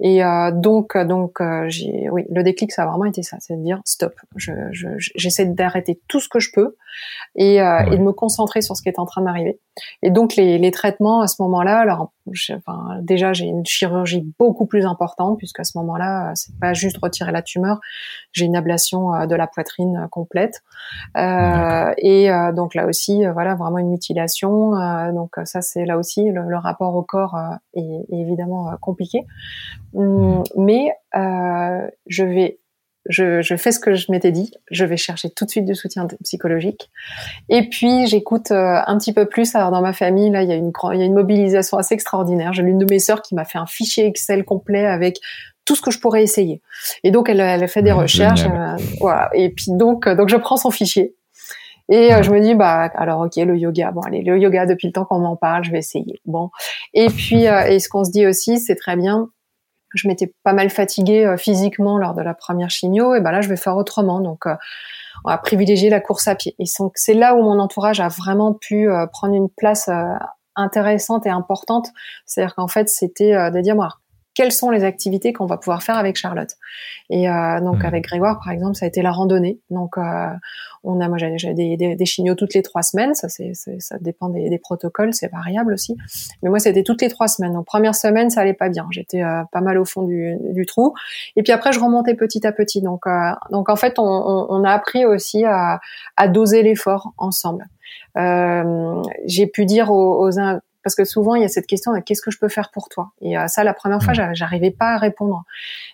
Et euh, donc, donc, euh, j'ai, oui, le déclic, ça a vraiment été ça, c'est de dire stop. Je, je, j'essaie d'arrêter tout ce que je peux et, euh, et, de me concentrer sur ce qui est en train de m'arriver. Et donc, les, les traitements à ce moment-là, alors, enfin, déjà, j'ai une chirurgie beaucoup plus importante puisqu'à ce moment-là, c'est pas juste retirer la tumeur, j'ai une ablation de la poitrine complète. et donc là aussi, voilà, vraiment une mutilation. donc ça, c'est là aussi le, le rapport au corps est, est évidemment compliqué. Hum, mais euh, je vais, je, je, fais ce que je m'étais dit. Je vais chercher tout de suite du soutien psychologique. Et puis j'écoute euh, un petit peu plus. Alors dans ma famille, là, il y a une, il y a une mobilisation assez extraordinaire. J'ai l'une de mes sœurs qui m'a fait un fichier Excel complet avec tout ce que je pourrais essayer. Et donc elle, elle a fait des recherches. Euh, voilà. Et puis donc, donc je prends son fichier. Et euh, je me dis bah alors ok le yoga bon allez le yoga depuis le temps qu'on m'en parle je vais essayer bon et puis et ce qu'on se dit aussi c'est très bien je m'étais pas mal fatiguée euh, physiquement lors de la première chimio, et ben là je vais faire autrement. Donc euh, on va privilégier la course à pied. Et c'est là où mon entourage a vraiment pu euh, prendre une place intéressante et importante. C'est-à-dire qu'en fait c'était de dire moi quelles sont les activités qu'on va pouvoir faire avec Charlotte? Et euh, donc mmh. avec Grégoire, par exemple, ça a été la randonnée. Donc euh, on a, moi j'ai des, des, des toutes les trois semaines. Ça c'est, ça dépend des, des protocoles, c'est variable aussi. Mais moi c'était toutes les trois semaines. Donc première semaine ça allait pas bien. J'étais euh, pas mal au fond du, du, trou. Et puis après je remontais petit à petit. Donc euh, donc en fait on, on, on, a appris aussi à, à doser l'effort ensemble. Euh, j'ai pu dire aux, aux parce que souvent il y a cette question qu'est-ce que je peux faire pour toi? Et euh, ça la première fois mmh. j'arrivais pas à répondre.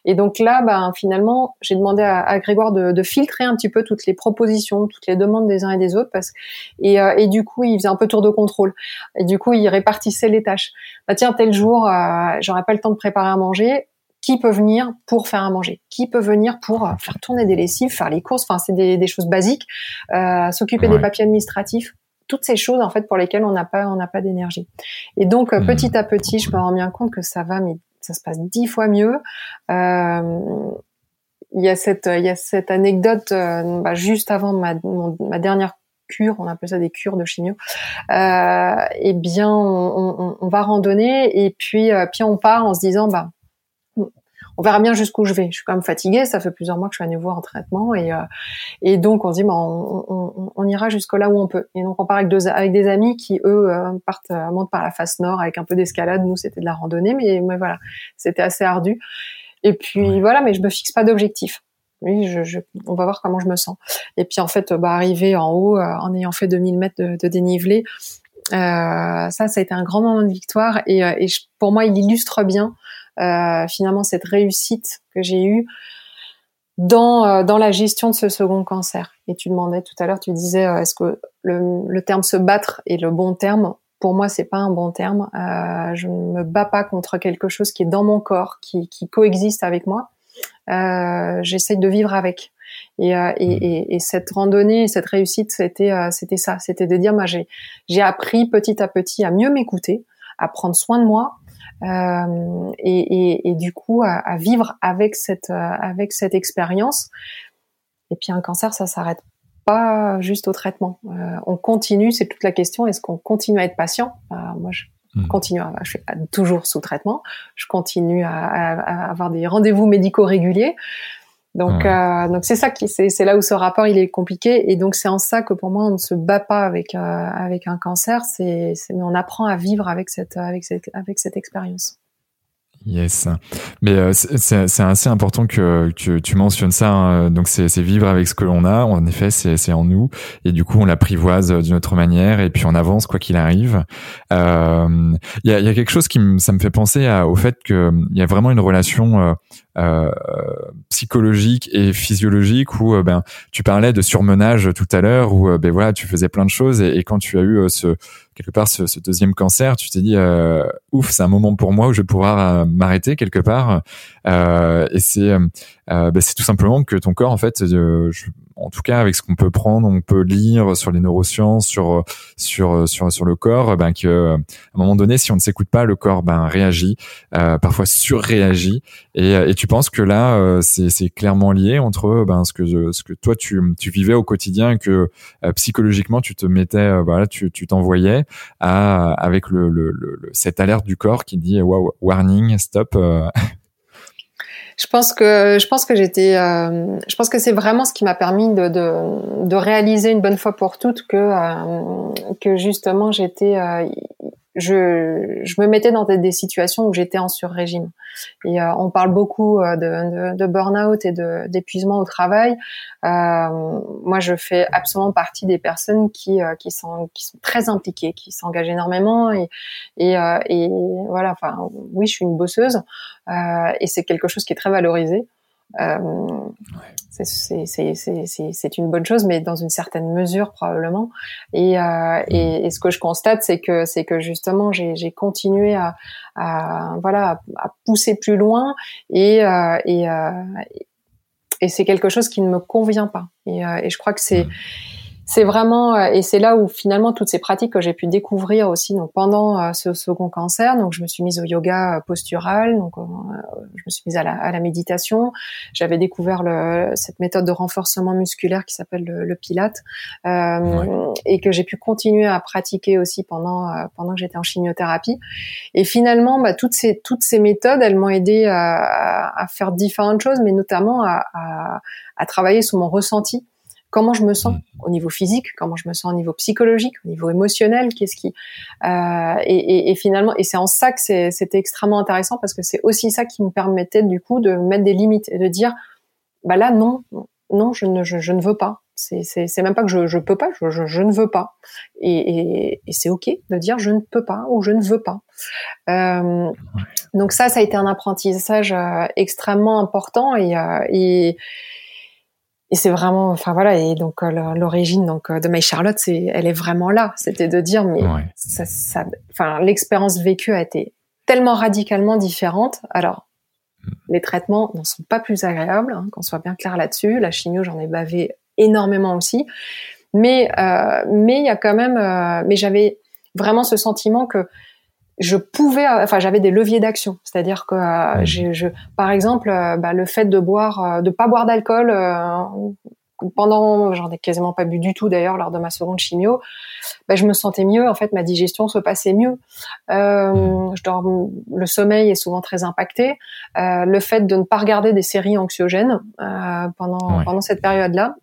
Et donc là ben finalement j'ai demandé à, Grégoire de, de, filtrer un petit peu toutes les propositions toutes les demandes des uns et des autres parce et, euh, et du coup il faisait un peu tour de contrôle. Et du coup il répartissait les tâches bah tiens tel jour euh, j'aurais pas le temps de préparer à manger. Qui peut venir pour faire à manger, qui peut venir pour euh, faire tourner des lessives, faire les courses, enfin c'est des, des, choses basiques, euh, s'occuper des papiers administratifs, toutes ces choses en fait pour lesquelles on n'a pas on n'a pas d'énergie. Et donc euh, hmm. petit à petit, je me rends bien compte que ça va, mais ça se passe dix fois mieux. Euh, il y a cette il y a cette anecdote euh, bah, juste avant ma, ma dernière cure, on appelle ça des cures de chimio. Euh, eh bien, on, on, on, va randonner et puis puis on part en se disant bah on verra bien jusqu'où je vais. Je suis quand même fatiguée, ça fait plusieurs mois que je suis à nouveau en traitement et euh, et donc on se dit bah, on, on, ira jusqu'au là où on peut. Et donc on part avec, deux, avec des amis qui eux euh, partent euh, montent par la face nord avec un peu d'escalade. Nous c'était de la randonnée, mais, mais voilà, c'était assez ardu. Et puis voilà, mais je me fixe pas d'objectif. Oui, je, on va voir comment je me sens. Et puis en fait, bah, arriver en haut, en ayant fait 2000 mètres de, de dénivelé, euh, ça, ça a été un grand moment de victoire et, et pour moi, il illustre bien euh, finalement cette réussite que j'ai eue dans euh, dans la gestion de ce second cancer. Et tu demandais tout à l'heure, tu disais euh, est-ce que le, le, terme se battre est le bon terme? Pour moi, c'est pas un bon terme. Euh, je ne me bats pas contre quelque chose qui est dans mon corps, qui, qui coexiste avec moi. Euh, J'essaye de vivre avec. Et, euh, et, mmh. et, et, cette randonnée, cette réussite, c'était c'était ça, c'était de dire, moi j'ai appris petit à petit à mieux m'écouter, à prendre soin de moi, euh, et, et, et, du coup à, à, vivre avec cette euh, avec cette expérience. Et puis un cancer, ça s'arrête pas juste au traitement. Euh, on continue, c'est toute la question. Est-ce qu'on continue à être patient? Euh, Moi, je hmm. continue, à, je suis toujours sous traitement. Je continue à, à avoir des rendez-vous médicaux réguliers. Donc, euh, donc c'est ça qui, c'est là où ce rapport il est compliqué. Et donc c'est en ça que pour moi on ne se bat pas avec euh, avec un cancer. C'est, mais on apprend à vivre avec cette avec cette avec cette expérience. Yes, mais euh, c'est assez important que, que, tu mentionnes ça. Hein. Donc c'est vivre avec ce que l'on a. En effet, c'est en nous, et du coup on l'apprivoise d'une autre manière, et puis on avance quoi qu'il arrive. Il euh, y, a, y, a, quelque chose qui ça me fait penser à, au fait qu'il y a vraiment une relation euh, euh, psychologique et physiologique où ben tu parlais de surmenage tout à l'heure, où ben voilà tu faisais plein de choses, et, quand tu as eu ce quelque part ce, ce, deuxième cancer, tu t'es dit euh, ouf, c'est un moment pour moi où je vais pouvoir euh, m'arrêter quelque part. Euh, et c'est euh, bah, c'est tout simplement que ton corps en fait, je, en tout cas avec ce qu'on peut prendre, on peut lire sur les neurosciences, sur sur sur sur le corps, ben que à un moment donné, si on ne s'écoute pas, le corps ben réagit, euh, parfois surréagit. Et, et tu penses que là, euh, c'est c'est clairement lié entre ben ce que ce que toi tu tu vivais au quotidien, que euh, psychologiquement tu te mettais, voilà, tu tu t'envoyais à avec le, le, le, cette alerte du corps qui dit wow, warning, stop. Je pense que je pense que j'étais, euh, je pense que c'est vraiment ce qui m'a permis de, de, de, réaliser une bonne fois pour toutes que euh, que justement j'étais euh, je, je, me mettais dans des, situations où j'étais en sur-régime. Et euh, on parle beaucoup euh, de, de, de burn-out et d'épuisement au travail. Euh, moi, je fais absolument partie des personnes qui, euh, qui, sont, qui sont très impliquées, qui s'engagent énormément. Et, et, et, voilà, enfin, oui, je suis une bosseuse et c'est quelque chose qui est très valorisé. Euh, c'est une bonne chose, mais dans une certaine mesure probablement. Et, euh, et, mm. et, ce que je constate, c'est que c'est que justement j'ai continué à, à, voilà à pousser plus loin et euh, et, euh, et c'est quelque chose qui ne me convient pas. Et, euh, et je crois que c'est mm c'est vraiment euh, et c'est là où finalement toutes ces pratiques que j'ai pu découvrir aussi donc pendant euh, ce second cancer donc je me suis mise au yoga postural donc je me suis mise à la, à la méditation. J'avais découvert le, cette méthode de renforcement musculaire qui s'appelle le, le, Pilate euh, et que j'ai pu continuer à pratiquer aussi pendant pendant que j'étais en chimiothérapie. Et finalement bah, toutes ces toutes ces méthodes elles m'ont aidé à, à, faire différentes choses mais notamment à, à, à travailler sur mon ressenti comment je me sens mm. au niveau physique, comment je me sens au niveau psychologique, au niveau émotionnel, qu'est-ce qui euh, et, et, et, finalement et c'est en ça que c'était extrêmement intéressant parce que c'est aussi ça qui me permettait du coup de mettre des limites et de dire bah là non non je ne je, je ne veux pas. C'est c'est même pas que je je peux pas je je, je ne veux pas. Et, et, et c'est ok de dire je ne peux pas ou je ne veux pas. Euh, donc ça ça a été un apprentissage euh, extrêmement important et, euh, et et c'est vraiment enfin voilà et donc euh, l'origine donc euh, de My Charlotte c'est elle est vraiment là c'était de dire mais ça, ça enfin l'expérience vécue a été tellement radicalement différente. Alors mm. les traitements n'en sont pas plus agréables hein, qu'on soit bien clair là-dessus. La chimio j'en ai bavé énormément aussi. Mais euh, mais il y a quand même euh, mais j'avais vraiment ce sentiment que je pouvais, enfin j'avais des leviers d'action, c'est-à-dire que euh, je, par exemple, euh, bah, le fait de boire, euh, de pas boire d'alcool pendant, j'en ai quasiment pas bu du tout d'ailleurs lors de ma seconde chimio, bah, je me sentais mieux, en fait ma digestion se passait mieux. Euh, je dors, le sommeil est souvent très impacté. Euh, le fait de ne pas regarder des séries anxiogènes euh, pendant pendant cette période-là,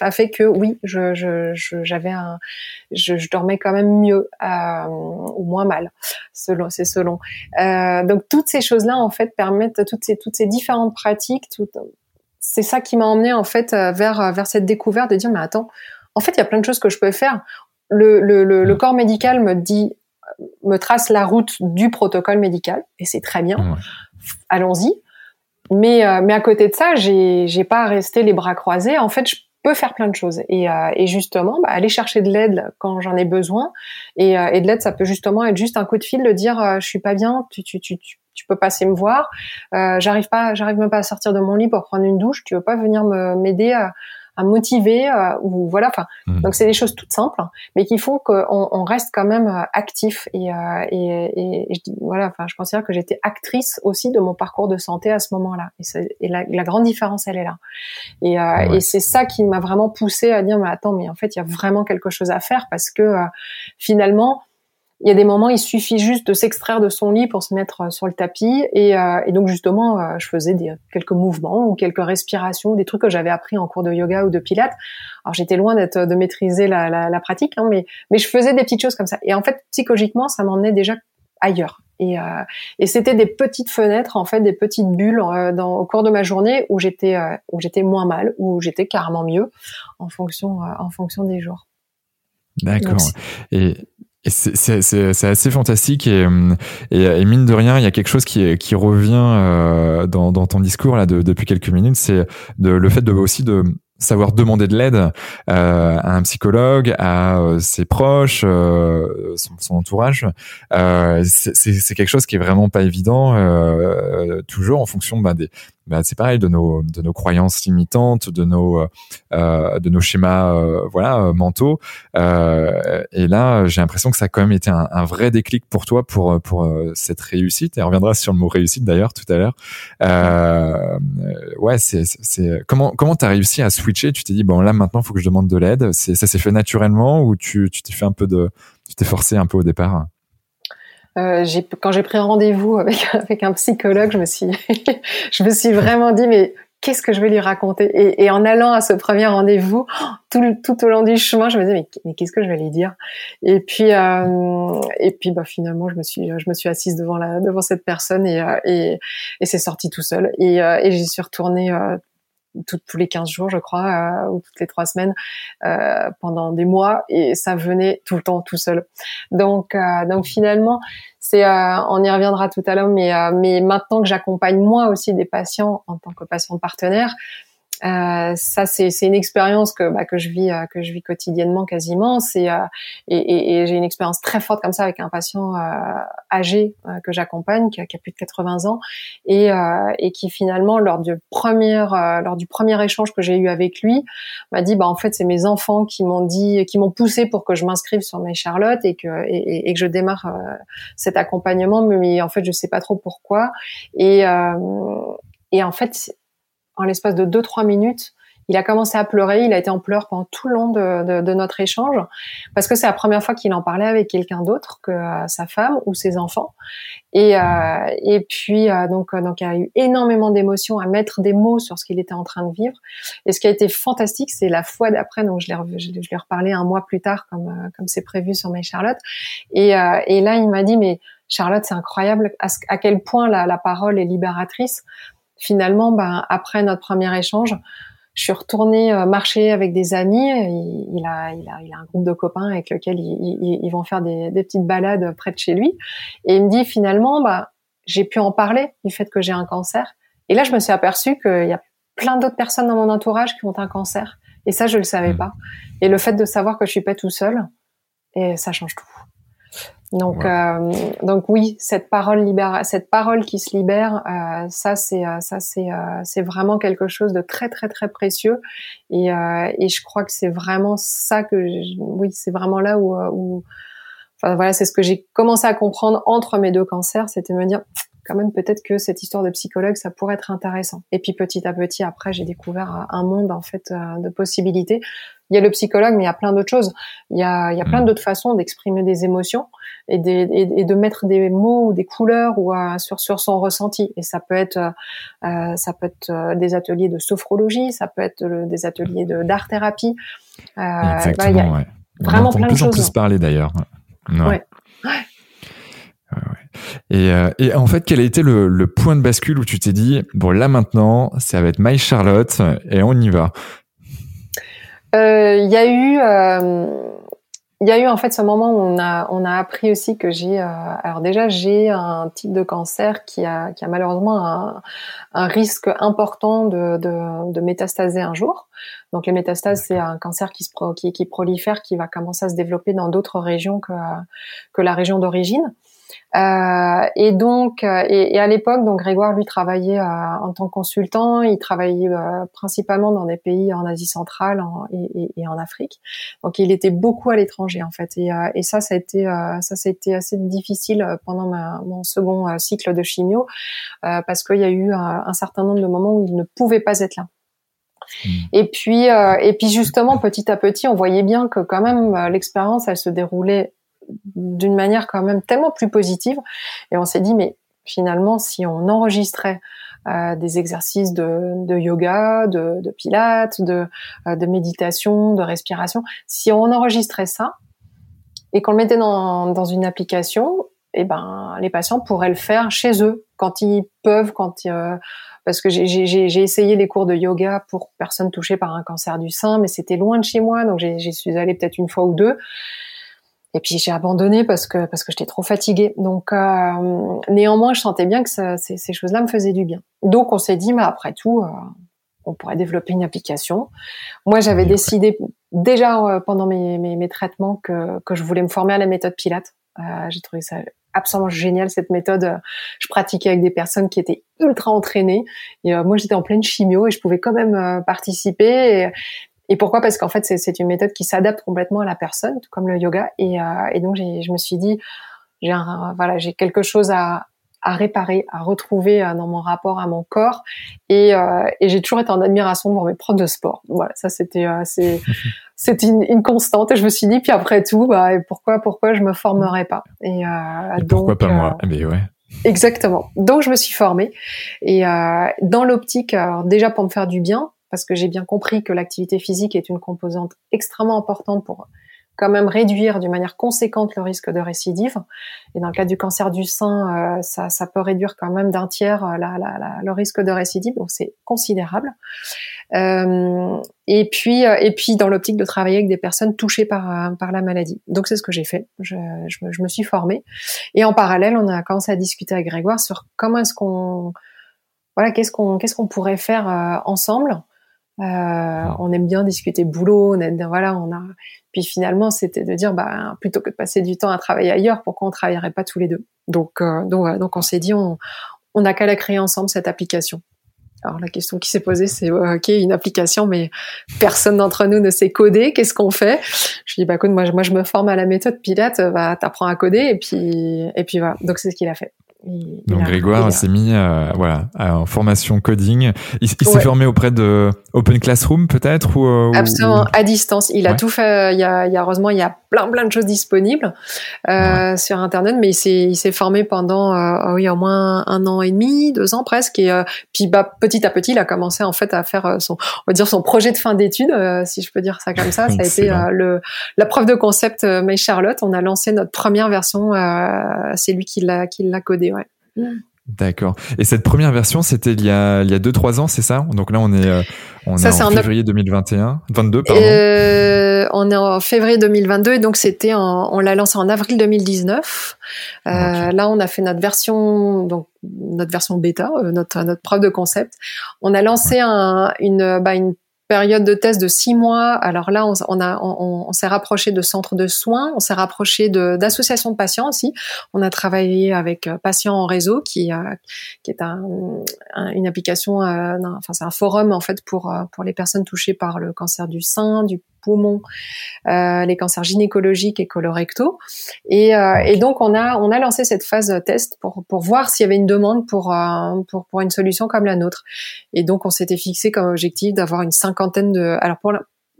a fait que oui, je, j'avais un, je, je, dormais quand même mieux euh, ou moins mal, selon, c'est selon. Euh, donc toutes ces choses-là en fait permettent toutes ces toutes ces différentes pratiques, tout, c'est ça qui m'a emmené en fait euh, vers vers cette découverte de dire mais attends, en fait il y a plein de choses que je peux faire. Le, le, le, corps médical me dit, me trace la route du protocole médical et c'est très bien. Allons-y. Mais, euh, mais à côté de ça, j'ai, j'ai pas à rester les bras croisés. En fait, je faire plein de choses. Et, euh, et justement bah, aller chercher de l'aide quand j'en ai besoin. Et, euh, et de l'aide ça peut justement être juste un coup de fil de dire euh, je suis pas bien tu tu tu tu, peux passer me voir. Euh, j'arrive pas j'arrive même pas à sortir de mon lit pour prendre une douche. Tu veux pas venir me m'aider à à motiver euh, ou voilà enfin mmh. donc c'est des choses toutes simples mais qui font qu'on on reste quand même euh, actif et, euh, et, et, voilà enfin je considère que j'étais actrice aussi de mon parcours de santé à ce moment-là. Et, et la, la, grande différence elle est là. Et, et c'est ça qui m'a vraiment poussé à dire mais attends mais en fait il y a vraiment quelque chose à faire parce que finalement il y a des moments, il suffit juste de s'extraire de son lit pour se mettre euh, sur le tapis. Et, euh, et donc justement, euh, je faisais des, quelques mouvements ou quelques respirations, des trucs que j'avais appris en cours de yoga ou de pilates. Alors j'étais loin d'être de maîtriser la, la, la pratique, hein, mais, mais je faisais des petites choses comme ça. Et en fait, psychologiquement, ça m'emmenait déjà ailleurs. Et, euh, et c'était des petites fenêtres, en fait, des petites bulles dans, au cours de ma journée où j'étais où j'étais moins mal, où j'étais carrément mieux, en fonction en fonction des jours. D'accord. Et c'est assez fantastique et, et, mine de rien, il y a quelque chose qui, qui revient euh, dans, dans ton discours là de, depuis quelques minutes, c'est le fait de aussi de savoir demander de l'aide euh, à un psychologue, à euh, ses proches, euh, son, son, entourage, euh, c'est quelque chose qui est vraiment pas évident euh, toujours en fonction bah, des, bah, c'est pareil de nos de nos croyances limitantes, de nos euh, de nos schémas euh, voilà mentaux. Euh, et là, j'ai l'impression que ça a quand même été un, un, vrai déclic pour toi pour pour cette réussite. Et on reviendra sur le mot réussite d'ailleurs tout à l'heure. ouais, c'est c'est comment comment t'as réussi à switcher? Tu t'es dit bon là maintenant faut que je demande de l'aide. C'est ça s'est fait naturellement ou tu tu t'es fait un peu de tu t'es forcé un peu au départ? Euh, quand j'ai pris rendez-vous avec, avec un psychologue, je me suis, je me suis vraiment dit, mais qu'est-ce que je vais lui raconter? Et, et, en allant à ce premier rendez-vous, tout, tout au long du chemin, je me disais, mais, mais qu'est-ce que je vais lui dire? Et puis, euh, et puis, bah, finalement, je me suis, je me suis assise devant la, devant cette personne et, euh, et, et c'est sorti tout seul. Et, euh, et j'y suis retournée euh, tous les 15 jours, je crois, euh, ou toutes les trois semaines, euh, pendant des mois, et ça venait tout le temps tout seul. Donc, euh, donc finalement, c'est, on y reviendra tout à l'heure, mais, mais maintenant que j'accompagne moi aussi des patients en tant que patient partenaire, Euh, ça, c'est une expérience que bah, que je vis euh, que je vis quotidiennement quasiment. C'est euh, et, et, et j'ai une expérience très forte comme ça avec un patient âgé que j'accompagne qui qui a, plus de 80 ans et et qui finalement lors du premier lors du premier échange que j'ai eu avec lui m'a dit bah en fait c'est mes enfants qui m'ont dit qui m'ont poussé pour que je m'inscrive sur My Charlotte et que et que je démarre cet accompagnement mais en fait je sais pas trop pourquoi et et en fait en l'espace de 2-3 minutes, il a commencé à pleurer, il a été en pleurs pendant tout le long de, de, notre échange, parce que c'est la première fois qu'il en parlait avec quelqu'un d'autre que euh, sa femme ou ses enfants. Et, euh, et puis euh, donc donc il a eu énormément d'émotions à mettre des mots sur ce qu'il était en train de vivre. Et ce qui a été fantastique, c'est la fois d'après, donc je l'ai je, je reparlé un mois plus tard comme comme c'est prévu sur My Charlotte. Et, et là il m'a dit mais Charlotte, c'est incroyable à, à, quel point la, la parole est libératrice finalement, ben, après notre premier échange, je suis retournée euh, marcher avec des amis. Il, a, il, a, il a un groupe de copains avec lequel ils, ils, vont faire des, des, petites balades près de chez lui. Et il me dit finalement, bah, j'ai pu en parler du fait que j'ai un cancer. Et là, je me suis aperçue qu'il y a plein d'autres personnes dans mon entourage qui ont un cancer. Et ça, je le savais mmh. pas. Et le fait de savoir que je suis pas tout seul, et ça change tout. Donc, euh, donc oui, cette parole libère, cette parole qui se libère, euh, ça c'est, euh, ça c'est, euh, c'est vraiment quelque chose de très très très précieux. Et, euh, et je crois que c'est vraiment ça que, oui, c'est vraiment là où, où, enfin voilà, c'est ce que j'ai commencé à comprendre entre mes deux cancers, c'était me dire quand même peut-être que cette histoire de psychologue ça pourrait être intéressant. Et puis petit à petit après j'ai découvert un monde en fait de possibilités il y a le psychologue, mais il y a plein d'autres choses. Il y a, il y a plein mm. d'autres façons d'exprimer des émotions et, des, et, de mettre des mots ou des couleurs ou euh, sur sur son ressenti. Et ça peut être euh, ça peut être euh, des ateliers de sophrologie, ça peut être des ateliers de d'art thérapie. Euh, Exactement. Bah, ouais. Vraiment plein de choses. plus parler d'ailleurs. Ouais. ouais. Et, euh, et, en fait, quel a été le, le, point de bascule où tu t'es dit bon là maintenant, ça va être My Charlotte et on y va? Euh, il y a eu, euh, il y a eu en fait ce moment où on a, on a appris aussi que j'ai, euh, alors déjà j'ai un type de cancer qui a, qui a malheureusement un, un risque important de, de, de, métastaser un jour. Donc les métastases, c'est un cancer qui, se qui, qui prolifère, qui va commencer à se développer dans d'autres régions que, que la région d'origine. Euh, et donc, euh, et, et à l'époque, donc Grégoire lui travaillait euh, en tant que consultant. Il travaillait principalement dans des pays en Asie centrale et, et, en Afrique. Donc, il était beaucoup à l'étranger en fait. Et, et, ça, ça a été, ça, ça a été assez difficile pendant ma, mon second cycle de chimio parce qu'il y a eu un, certain nombre de moments où il ne pouvait pas être là. Hmm. Et puis, et puis justement, petit à petit, on voyait bien que quand même l'expérience, elle se déroulait d'une manière quand même tellement plus positive. Et on s'est dit, mais finalement, si on enregistrait euh, des exercices de, yoga, de, de pilates, de, euh, de méditation, de respiration, si on enregistrait ça et qu'on le mettait dans, dans une application, eh ben les patients pourraient le faire chez eux quand ils peuvent, quand euh, parce que j'ai essayé les cours de yoga pour personnes touchées par un cancer du sein, mais c'était loin de chez moi, donc j'y suis allée peut-être une fois ou deux. Et puis j'ai abandonné parce que parce que j'étais trop fatiguée. Donc euh, néanmoins, je sentais bien que ça, ces, ces choses-là me faisaient du bien. Donc on s'est dit, mais après tout, euh, on pourrait développer une application. Moi, j'avais décidé déjà euh, pendant mes, mes, mes, traitements que, que je voulais me former à la méthode Pilate. Euh, j'ai trouvé ça absolument génial cette méthode. Je pratiquais avec des personnes qui étaient ultra entraînées. Et moi, j'étais en pleine chimio et je pouvais quand même participer. Et, et pourquoi? Parce qu'en fait, c'est une méthode qui s'adapte complètement à la personne, comme le yoga. Et, euh, et donc, je me suis dit, j'ai voilà, j'ai quelque chose à, à réparer, à retrouver euh, dans mon rapport à mon corps. Et, euh, et j'ai toujours été en admiration devant mes profs de sport. Voilà, ça c'était euh, c'est c'était une, une, constante. Et je me suis dit, puis après tout, bah, pourquoi pourquoi je me formerais pas? Et, euh, et pourquoi pas moi? Mais eh ben, ouais. Exactement. Donc je me suis formée et euh, dans l'optique, déjà pour me faire du bien, parce que j'ai bien compris que l'activité physique est une composante extrêmement importante pour quand même réduire d'une manière conséquente le risque de récidive. Et dans le cas du cancer du sein, euh, ça, peut réduire quand même d'un tiers euh, le risque de récidive, donc c'est considérable. Euh, et puis, et puis dans l'optique de travailler avec des personnes touchées par par la maladie. Donc c'est ce que j'ai fait. Je, je, je, me suis formée. Et en parallèle, on a commencé à discuter avec Grégoire sur comment est-ce qu'on voilà, qu'est-ce qu'on qu'est-ce qu'on pourrait faire ensemble On aime bien discuter boulot. On aime, voilà, on a. Puis finalement, c'était de dire, bah, plutôt que de passer du temps à travailler ailleurs, pourquoi on travaillerait pas tous les deux? Donc, donc, donc, on s'est dit, on, on a qu'à la créer ensemble cette application. Alors la question qui s'est posée, c'est ok une application, mais personne d'entre nous ne sait coder. Qu'est-ce qu'on fait? Je dis bah écoute, moi, moi je me forme à la méthode Pilate, bah t'apprends à coder et puis et puis voilà. Donc c'est ce qu'il a fait. Donc Grégoire s'est mis euh, voilà en formation coding. Il, s'est formé auprès de Open Classroom peut-être ou, euh, absolument à distance. Il a tout fait. Il y a, il y a heureusement il y a plein plein de choses disponibles euh, sur internet, mais il s'est il s'est formé pendant euh, oui au moins un an et demi, deux ans presque. Et euh, puis bah petit à petit il a commencé en fait à faire son on va dire son projet de fin d'études si je peux dire ça comme ça. Ça a été le la preuve de concept My Charlotte. On a lancé notre première version. c'est lui qui l'a qui l'a codé. D'accord. Et cette première version, c'était il y a il y a deux trois ans, c'est ça? Donc là, on est euh, on est en février 2021, 22 pardon. Euh, on est en février 2022 et donc c'était on l'a lancé en avril 2019. Euh, Là, on a fait notre version donc notre version bêta, euh, notre notre preuve de concept. On a lancé un, une bah, une période de test de six mois. Alors là, on, on on, s'est rapproché de centres de soins, on s'est rapproché d'associations de, patients aussi. On a travaillé avec euh, Patients en réseau, qui, euh, qui est un, une application, euh, enfin c'est un forum en fait pour pour les personnes touchées par le cancer du sein, du poumons, euh, les cancers gynécologiques et colorectaux. Et, euh, et, donc on a on a lancé cette phase test pour pour voir s'il y avait une demande pour euh, pour pour une solution comme la nôtre. Et donc on s'était fixé comme objectif d'avoir une cinquantaine de alors pour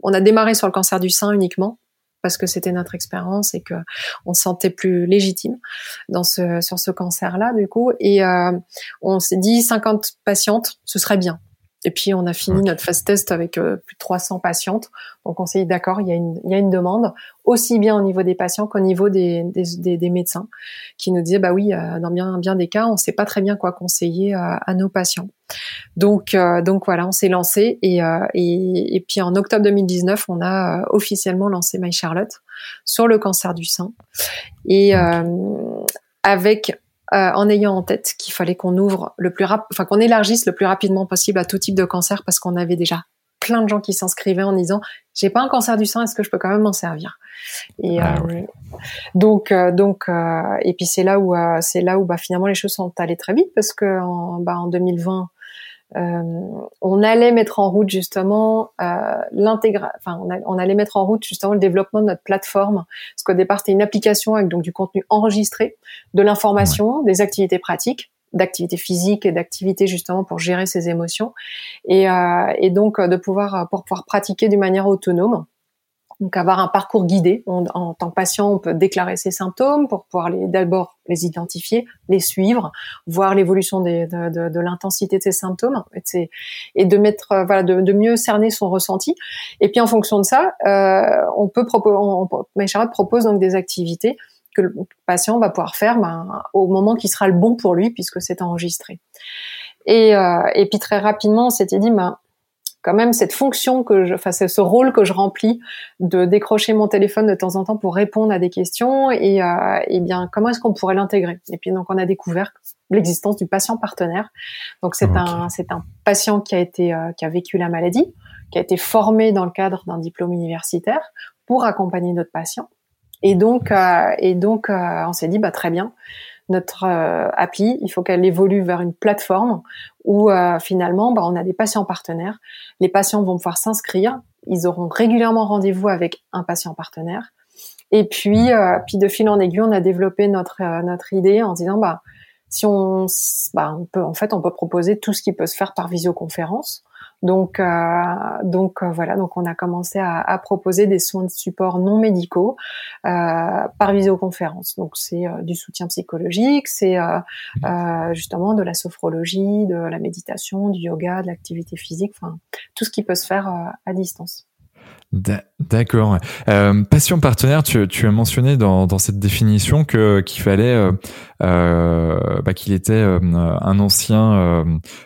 on a démarré sur le cancer du sein uniquement parce que c'était notre expérience et que on se sentait plus légitime dans ce sur ce cancer là du coup et euh, on s'est dit 50 patientes ce serait bien et puis on a fini notre phase test avec euh, plus de 300 patientes. Donc on s'est dit d'accord, il y a une il y a une demande aussi bien au niveau des patients qu'au niveau des, des, des, médecins qui nous disaient bah oui euh, dans bien bien des cas on sait pas très bien quoi conseiller à, à nos patients. Donc euh, donc voilà on s'est lancé et, et, et puis en octobre 2019 on a officiellement lancé My Charlotte sur le cancer du sein et avec euh, en ayant en tête qu'il fallait qu'on ouvre le plus rap enfin qu'on élargisse le plus rapidement possible à tout type de cancer parce qu'on avait déjà plein de gens qui s'inscrivaient en disant j'ai pas un cancer du sein est-ce que je peux quand même m'en servir? Et ah euh, donc euh, donc et puis c'est là où c'est là où bah finalement les choses sont allées très vite parce que en, bah, en 2020 euh, on allait mettre en route justement euh, l'intégration, enfin on, allait mettre en route justement le développement de notre plateforme, parce qu'au départ c'était une application avec donc du contenu enregistré, de l'information, des activités pratiques d'activités physiques et d'activités justement pour gérer ses émotions. Et, euh, et donc de pouvoir pour pouvoir pratiquer d'une manière autonome donc avoir un parcours guidé. en tant que patient, on peut déclarer ses symptômes pour pouvoir d'abord les identifier, les suivre, voir l'évolution de, de, de l'intensité de ces symptômes et, et de mettre euh, voilà de, de, mieux cerner son ressenti. Et puis en fonction de ça, euh, on peut proposer, Charlotte propose donc des activités que le patient va pouvoir faire ben, au moment qui sera le bon pour lui puisque c'est enregistré. Et, euh, et puis très rapidement, on s'était dit, ben, quand même cette fonction que je, enfin ce rôle que je remplis de décrocher mon téléphone de temps en temps pour répondre à des questions et, euh, et bien comment est-ce qu'on pourrait l'intégrer? Et puis donc on a découvert l'existence du patient partenaire. Donc c'est un c'est un patient qui a été euh, qui a vécu la maladie, qui a été formé dans le cadre d'un diplôme universitaire pour accompagner notre patient. Et donc euh, et donc euh, on s'est dit bah très bien notre euh, appli, il faut qu'elle évolue vers une plateforme où euh, finalement, bah, on a des patients partenaires. Les patients vont pouvoir s'inscrire. Ils auront régulièrement rendez-vous avec un patient partenaire. Et puis, euh, puis de fil en aiguille, on a développé notre notre idée en disant, bah, si on, bah, on peut, en fait, on peut proposer tout ce qui peut se faire par visioconférence. Donc, euh, donc euh, voilà, donc on a commencé à, à, proposer des soins de support non médicaux euh, par visioconférence. Donc c'est du soutien psychologique, c'est mmh. justement de la sophrologie, de la méditation, du yoga, de l'activité physique, enfin tout ce qui peut se faire à distance. D'accord. Euh, passion partenaire, tu, tu, as mentionné dans, dans cette définition que qu'il fallait euh, euh, bah, qu'il était euh, un ancien, euh,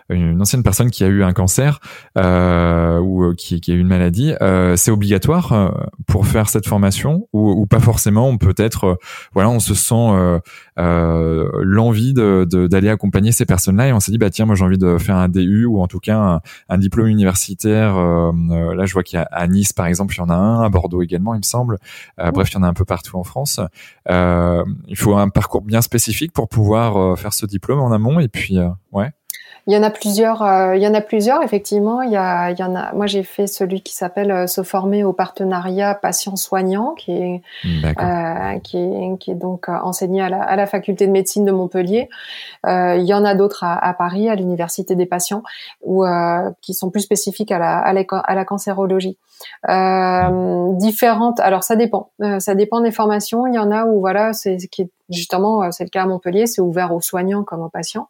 une ancienne personne qui a eu un cancer ou qui, qui a eu une maladie. c'est obligatoire pour faire cette formation ou, ou pas forcément? On peut être voilà on se sent l'envie de d'aller accompagner ces personnes-là et on s'est dit bah tiens moi j'ai envie de faire un DU ou en tout cas un, diplôme universitaire là je vois qu'il y a à Nice par exemple il y en a un à Bordeaux également il me semble bref il y en a un peu partout en France il faut un parcours bien spécifique pour pouvoir faire ce diplôme en amont et puis ouais il y en a plusieurs. Euh, il y en a plusieurs effectivement. Il y, a, il y en a. Moi, j'ai fait celui qui s'appelle euh, se former au partenariat patient-soignant, qui est euh, qui est qui est donc euh, enseigné à la, à la, faculté de médecine de Montpellier. il y en a d'autres à, à, Paris, à l'université des patients, ou qui sont plus spécifiques à la à la, à la cancérologie. Différentes. Alors ça dépend. ça dépend des formations. Il y en a où voilà, c'est qui est Justement, euh, c'est le cas à Montpellier, c'est ouvert aux soignants comme aux patients.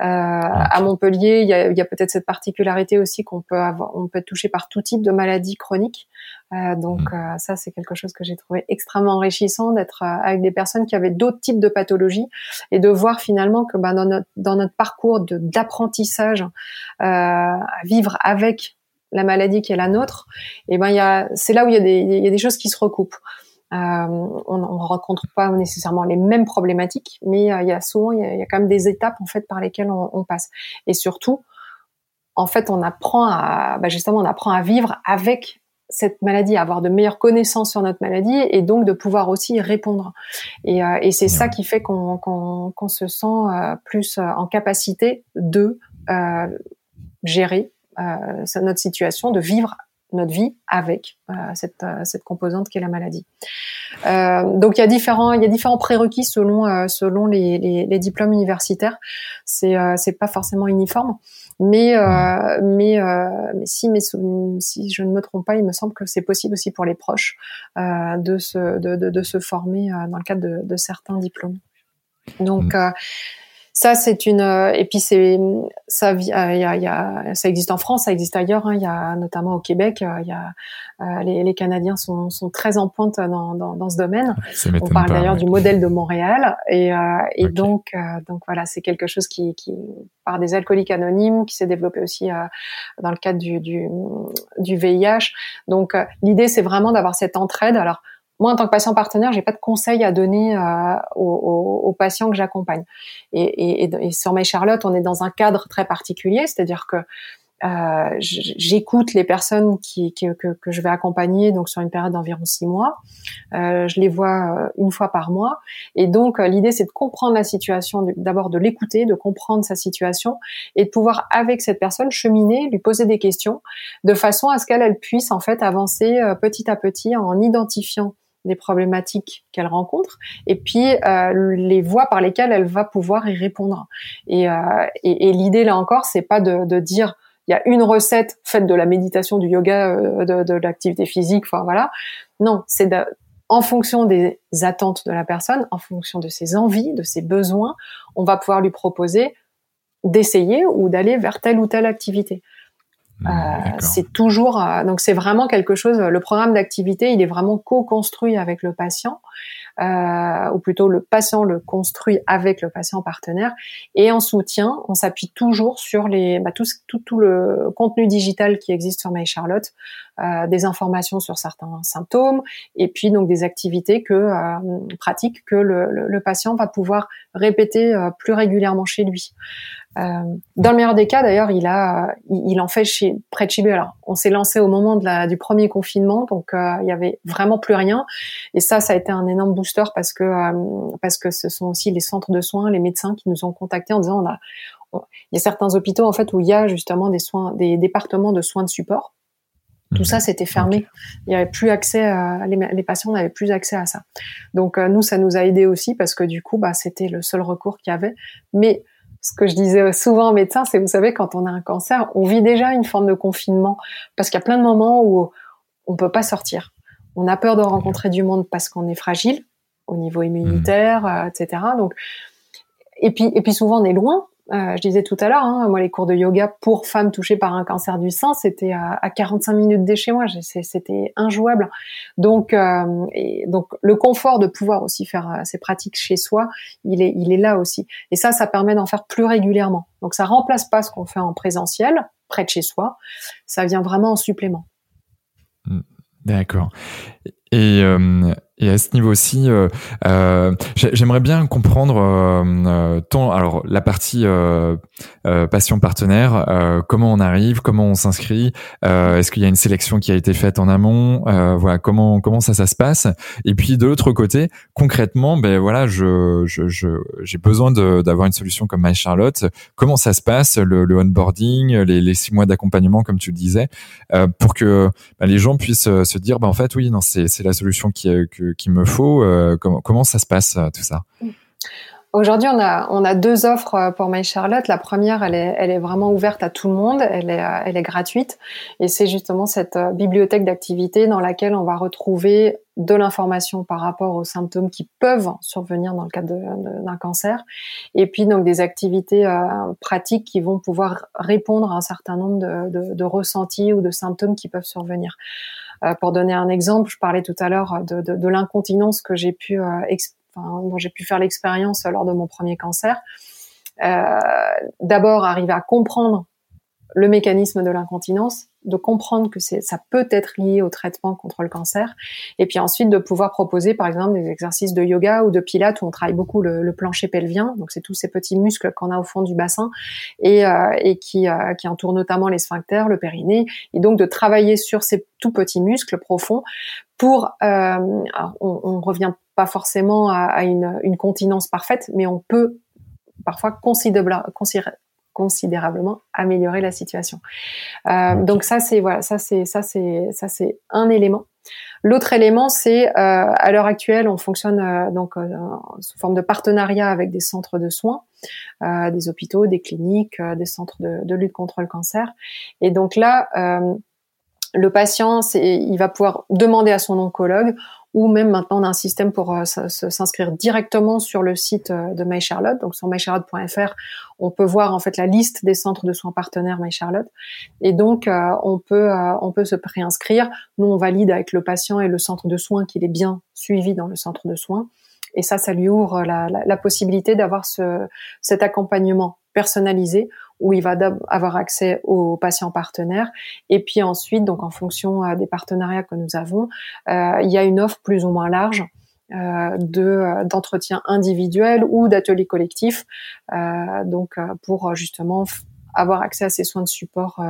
Euh, à Montpellier, il y a, y a peut-être cette particularité aussi qu'on peut avoir, on peut être touché par tout type de maladies chroniques. Euh, donc mm. euh, ça, c'est quelque chose que j'ai trouvé extrêmement enrichissant d'être euh, avec des personnes qui avaient d'autres types de pathologies et de voir finalement que ben, dans, notre, dans notre parcours d'apprentissage à vivre avec la maladie qui est la nôtre, et eh ben il y a, c'est là où il y a des, il y a des choses qui se recoupent. Euh, on ne rencontre pas nécessairement les mêmes problématiques, mais euh, il y a souvent il y a, quand même des étapes en fait par lesquelles on, passe. Et surtout, en fait, on apprend à bah justement on apprend à vivre avec cette maladie, à avoir de meilleures connaissances sur notre maladie et donc de pouvoir aussi y répondre. Et, euh, et c'est ça qui fait qu'on qu'on se sent plus en capacité de gérer notre situation, de vivre notre vie avec euh, cette, euh, cette composante qui est la maladie. Euh, donc il y a différents il y a différents prérequis selon euh, selon les, les, les, diplômes universitaires. C'est c'est pas forcément uniforme, mais mais mais si mais si je ne me trompe pas, il me semble que c'est possible aussi pour les proches de se de, de, de, se former dans le cadre de, de certains diplômes. Donc mmh. Ça, c'est une euh, et puis c'est ça il y a, y a, ça existe en France, ça existe ailleurs. Hein. Il y a notamment au Québec, euh, il y a euh, les, les, Canadiens sont, sont très en pointe dans, dans, dans ce domaine. On parle d'ailleurs du modèle de Montréal et, et donc donc voilà, c'est quelque chose qui, qui par des alcooliques anonymes qui s'est développé aussi dans le cadre du du, du VIH. Donc l'idée c'est vraiment d'avoir cette entraide. Alors moi, en tant que patient partenaire, j'ai pas de conseils à donner euh, aux, aux, patients que j'accompagne. Et, et, et, sur My Charlotte, on est dans un cadre très particulier, c'est-à-dire que euh, j'écoute les personnes qui, qui que, que, je vais accompagner donc sur une période d'environ six mois. Euh, je les vois euh, une fois par mois et donc euh, l'idée c'est de comprendre la situation, d'abord de l'écouter, de comprendre sa situation et de pouvoir avec cette personne cheminer, lui poser des questions de façon à ce qu'elle elle puisse en fait avancer petit à petit en identifiant des problématiques qu'elle rencontre et puis euh, les voies par lesquelles elle va pouvoir y répondre. Et, euh, et, et l'idée là encore, c'est pas de, de, dire il y a une recette faite de la méditation, du yoga, euh, de, de l'activité physique, enfin voilà. Non, c'est en fonction des attentes de la personne, en fonction de ses envies, de ses besoins, on va pouvoir lui proposer d'essayer ou d'aller vers telle ou telle activité. Euh, c'est toujours euh, donc c'est vraiment quelque chose. Le programme d'activité, il est vraiment co-construit avec le patient, euh, ou plutôt le patient le construit avec le patient partenaire. Et en soutien, on s'appuie toujours sur les bah, tout, tout, tout le contenu digital qui existe sur My Charlotte, euh, des informations sur certains symptômes, et puis donc des activités que euh, pratiques que le, le, le, patient va pouvoir répéter plus régulièrement chez lui. Euh, dans le meilleur des cas, d'ailleurs, il a, il, en fait chez, près de chez lui. Alors, on s'est lancé au moment de la, du premier confinement, donc euh, il y avait vraiment plus rien. Et ça, ça a été un énorme booster parce que euh, parce que ce sont aussi les centres de soins, les médecins qui nous ont contactés en disant on a, il y a certains hôpitaux en fait où il y a justement des soins, des départements de soins de support. Tout ça, mhm. c'était fermé. Il y avait plus accès à, les, les patients n'avaient plus accès à ça. Donc nous, ça nous a aidé aussi parce que du coup, bah, c'était le seul recours qu'il y avait. Mais ce que je disais souvent aux médecins, c'est vous savez, quand on a un cancer, on vit déjà une forme de confinement parce qu'il y a plein de moments où on peut pas sortir. On a peur de rencontrer du monde parce qu'on est fragile au niveau immunitaire, mmh. euh, etc. Donc, et puis, et puis souvent on est loin. Euh, je disais tout à l'heure, hein, moi les cours de yoga pour femmes touchées par un cancer du sein, c'était à, à 45 minutes de chez moi, c'était injouable. Donc, euh, donc le confort de pouvoir aussi faire euh, ces pratiques chez soi, il est, il est là aussi. Et ça, ça permet d'en faire plus régulièrement. Donc ça remplace pas ce qu'on fait en présentiel, près de chez soi. Ça vient vraiment en supplément. Mmh. D'accord. Et, et à ce niveau-ci, euh, euh, j'aimerais bien comprendre euh, ton, alors la partie passion partenaire, comment on arrive, comment on s'inscrit, est-ce qu'il y a une sélection qui a été faite en amont, voilà comment comment ça ça se passe? Et puis de l'autre côté, concrètement, ben voilà, je j'ai je, j'ai besoin d'avoir une solution comme My Charlotte. Comment ça se passe, le, le onboarding, les, les six mois d'accompagnement comme tu le disais, pour que ben, les gens puissent se dire, ben en fait oui, non c'est c'est la solution qui que qu'il me faut euh, comment, ça se passe euh, tout ça? Aujourd'hui, on a, on a deux offres euh, pour My Charlotte. La première, elle est, elle est vraiment ouverte à tout le monde. Elle est, elle est gratuite. Et c'est justement cette bibliothèque d'activités dans laquelle on va retrouver de l'information par rapport aux symptômes qui peuvent survenir dans le cadre d'un cancer. Et puis, donc, des activités pratiques qui vont pouvoir répondre à un certain nombre de ressentis ou de symptômes qui peuvent survenir. Euh, pour donner un exemple, je parlais tout à l'heure de, de, de l'incontinence que j'ai pu, euh, enfin, dont j'ai pu faire l'expérience lors de mon premier cancer. Euh, D'abord, arriver à comprendre le mécanisme de l'incontinence, de comprendre que ça peut être lié au traitement contre le cancer, et puis ensuite de pouvoir proposer par exemple des exercices de yoga ou de pilates où on travaille beaucoup le, plancher pelvien, donc c'est tous ces petits muscles qu'on a au fond du bassin et, euh, qui, euh, entourent notamment les sphincters, le périnée, et donc de travailler sur ces tout petits muscles profonds pour, euh, on, on revient pas forcément à, une, une continence parfaite, mais on peut parfois considérablement, considérablement améliorer la situation. Euh, donc ça c'est voilà, ça c'est ça c'est ça c'est un élément. L'autre élément, c'est euh, à l'heure actuelle, on fonctionne euh, donc euh, sous forme de partenariat avec des centres de soins, euh, des hôpitaux, des cliniques, des centres de, de, lutte contre le cancer. Et donc là, le patient, il va pouvoir demander à son oncologue ou même maintenant on a un système pour euh, s'inscrire directement sur le site euh, de MyCharlotte. Donc sur mycharlotte.fr, on peut voir en fait la liste des centres de soins partenaires MyCharlotte. Et donc euh, on peut on peut se préinscrire. Nous on valide avec le patient et le centre de soins qu'il est bien suivi dans le centre de soins. Et ça, ça lui ouvre la, possibilité d'avoir ce, cet accompagnement personnalisé où il va avoir accès aux patients partenaires. Et puis ensuite, donc en fonction euh, des partenariats que nous avons, euh, il y a une offre plus ou moins large euh, de d'entretien individuel ou d'ateliers collectifs, donc pour justement avoir accès à ces soins de support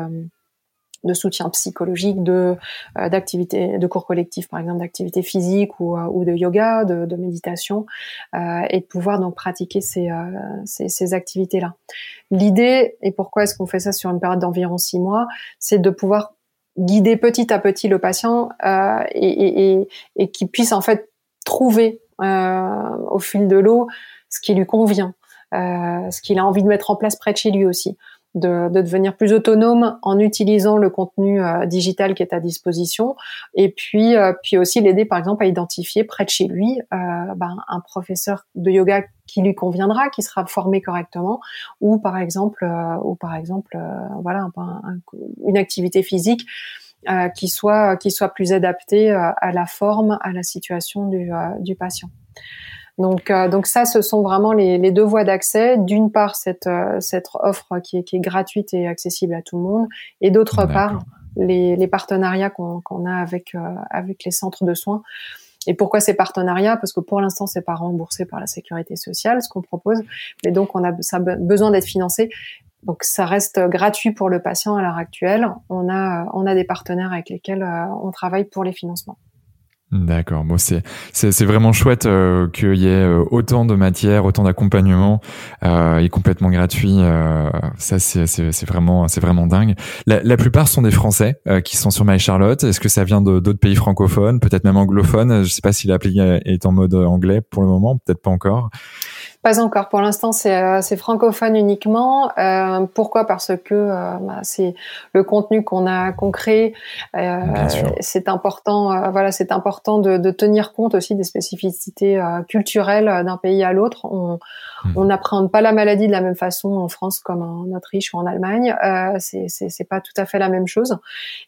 de soutien psychologique, de euh, d'activités, de cours collectifs par exemple, d'activités physiques ou, euh, ou de yoga, de, de méditation, euh, et de pouvoir donc pratiquer ces, euh, ces, ces activités-là. L'idée et pourquoi est-ce qu'on fait ça sur une période d'environ six mois, c'est de pouvoir guider petit à petit le patient euh, et, et, et, et qu'il puisse en fait trouver au fil de l'eau ce qui lui convient, ce qu'il a envie de mettre en place près de chez lui aussi de, devenir plus autonome en utilisant le contenu euh, digital qui est à disposition, et puis euh, puis aussi l'aider par exemple à identifier près de chez lui euh, ben, un professeur de yoga qui lui conviendra, qui sera formé correctement, ou par exemple ou par exemple voilà une activité physique. qui soit qui soit plus adaptée à la forme, à la situation du, du patient. Donc, euh, donc ça, ce sont vraiment les, les deux voies d'accès. D'une part, cette, euh, cette offre qui est, qui est, gratuite et accessible à tout le monde, et d'autre part, les, les partenariats qu'on a avec, euh, avec les centres de soins. Et pourquoi ces partenariats? Parce que pour l'instant, c'est pas remboursé par la sécurité sociale, ce qu'on propose, mais donc on a ça besoin d'être financé. Donc ça reste gratuit pour le patient à l'heure actuelle. On a, on a des partenaires avec lesquels on travaille pour les financements. D'accord. Bon, c'est c'est vraiment chouette euh, qu'il y ait euh, autant de matière, autant d'accompagnement euh, et complètement gratuit. Euh, ça, c'est c'est vraiment c'est vraiment dingue. La, la, plupart sont des Français qui sont sur My Charlotte. Est-ce que ça vient d'autres pays francophones, peut-être même anglophones? Je sais pas si l'appli est en mode anglais pour le moment, peut-être pas encore. Pas encore. Pour l'instant, c'est euh, francophone uniquement. Euh, pourquoi? Parce que euh, bah, c'est le contenu qu'on a qu'on crée. Euh, c'est important. Euh, voilà, c'est important de, de, tenir compte aussi des spécificités culturelles d'un pays à l'autre. On on n'appréhende pas la maladie de la même façon en France comme en Autriche ou en Allemagne. c'est c'est pas tout à fait la même chose.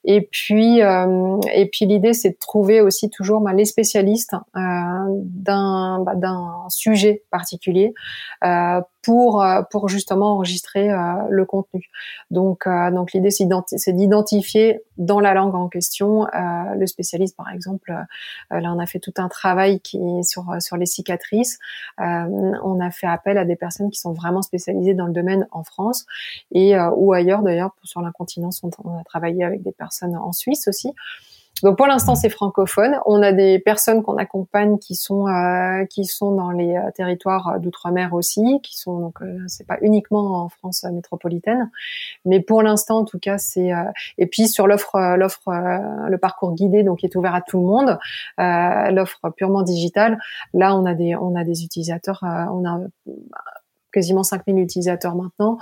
Et puis et puis l'idée, c'est de trouver aussi toujours bah, les spécialistes d'un bah, d'un sujet particulier identifié euh, pour euh, pour justement enregistrer euh, le contenu. Donc donc l'idée c'est d'identifier dans la langue en question le spécialiste par exemple. là on a fait tout un travail qui sur sur les cicatrices. on a fait appel à des personnes qui sont vraiment spécialisées dans le domaine en France et ou ailleurs d'ailleurs sur l'incontinence on, on a travaillé avec des personnes en Suisse aussi. Donc pour l'instant c'est francophone. On a des personnes qu'on accompagne qui sont euh, qui sont dans les euh, territoires euh, d'outre-mer aussi, qui sont donc c'est pas uniquement en France métropolitaine, mais pour l'instant en tout cas c'est et puis sur l'offre l'offre le parcours guidé donc qui est ouvert à tout le monde, l'offre purement digitale. Là on a des on a des utilisateurs, on a quasiment 5000 utilisateurs maintenant.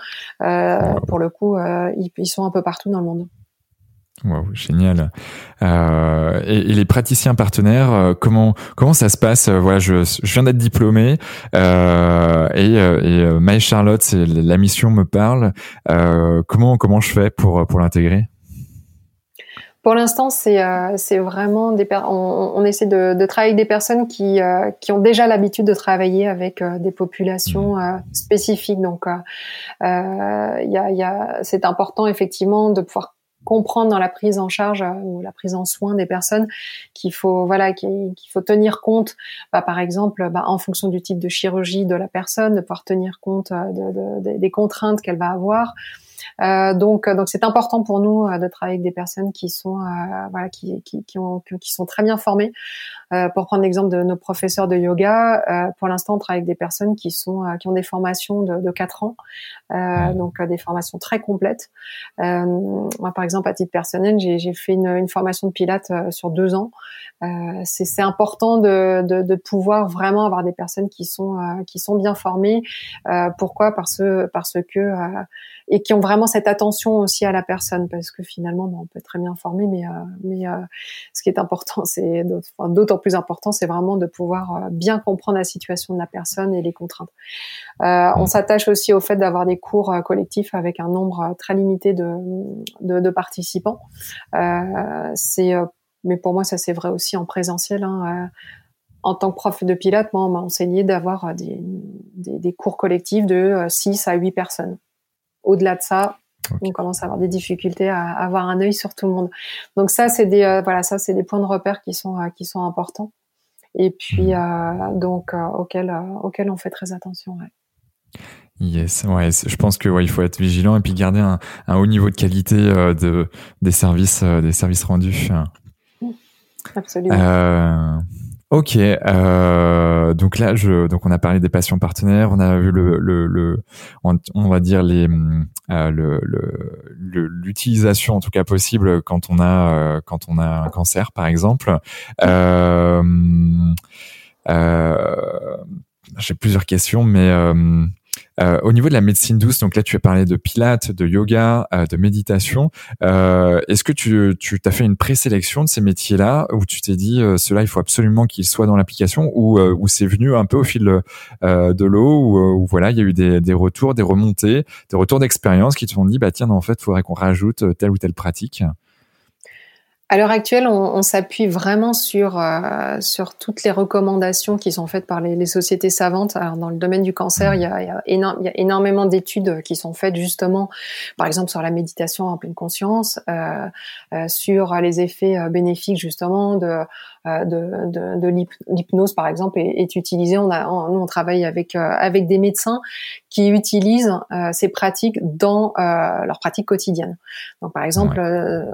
pour le coup ils sont un peu partout dans le monde. Wow, génial. Euh, et, et, les praticiens partenaires, euh, comment comment ça se passe? Euh, Voilà, je, je viens d'être diplômé euh, et, et My Charlotte, c'est la mission me parle. comment comment je fais pour pour l'intégrer? Pour l'instant, c'est c'est vraiment des on, on, essaie de, de, travailler avec des personnes qui qui ont déjà l'habitude de travailler avec des populations mmh. spécifiques. Donc, il y a, y a c'est important effectivement de pouvoir comprendre dans la prise en charge euh, ou la prise en soin des personnes qu'il faut voilà qu'il faut tenir compte bah, par exemple bah, en fonction du type de chirurgie de la personne de pouvoir tenir compte euh, de, des contraintes qu'elle va avoir donc, donc c'est important pour nous euh, de travailler avec des personnes qui sont, euh, voilà, qui, qui, qui, ont, qui sont très bien formées. pour prendre l'exemple de nos professeurs de yoga, pour l'instant, on travaille avec des personnes qui sont, qui ont des formations de, de 4 ans, donc des formations très complètes. moi, par exemple, à titre personnel, j'ai fait une, une, formation de pilates sur deux ans. c'est important de, de, de, pouvoir vraiment avoir des personnes qui sont, qui sont bien formées. pourquoi? Parce, parce que et qui ont vraiment cette attention aussi à la personne parce que finalement on peut être très bien formé mais euh, mais euh, ce qui est important c'est d'autant plus important c'est vraiment de pouvoir euh, bien comprendre la situation de la personne et les contraintes. on s'attache aussi au fait d'avoir des cours collectifs avec un nombre très limité de de, de participants. c'est mais pour moi ça c'est vrai aussi en présentiel. Hein, en tant que prof de pilote, moi, on m'a enseigné d'avoir des, des, des, cours collectifs de 6 à 8 personnes. Au-delà de ça, on commence à avoir des difficultés à, avoir un œil sur tout le monde. Donc ça, c'est des euh, voilà, ça c'est des points de repère qui sont euh, qui sont importants. Et puis mmh. euh, donc auxquels auxquels on fait très attention. Yes, ouais, je pense que ouais, il faut être vigilant et puis garder un, un haut niveau de qualité de des services des services rendus. Mmh. Absolument. Ok, euh, donc là, je, donc on a parlé des patients partenaires, on a vu le, le, le on, va dire les, euh, le, l'utilisation en tout cas possible quand on a, euh, quand on a un cancer, par exemple. Euh, euh, j'ai plusieurs questions, mais euh, au niveau de la médecine douce, donc là tu as parlé de pilates, de yoga, euh, de méditation. Euh, est-ce que tu, tu as fait une présélection de ces métiers-là où tu t'es dit cela il faut absolument qu'ils soient dans l'application ou où c'est venu un peu au fil de l'eau ou voilà il y a eu des, des, retours, des remontées, des retours d'expérience qui te sont dit bah tiens en fait faudrait qu'on rajoute telle ou telle pratique? À l'heure actuelle, on, s'appuie vraiment sur euh, sur toutes les recommandations qui sont faites par les, sociétés savantes. Alors dans le domaine du cancer, il y a, énormément d'études qui sont faites justement, par exemple sur la méditation en pleine conscience, euh, euh, sur les effets bénéfiques justement de de, de, de l'hypnose par exemple est, est utilisée. On a, nous on travaille avec euh, avec des médecins qui utilisent ces pratiques dans leur pratique quotidienne. Donc par exemple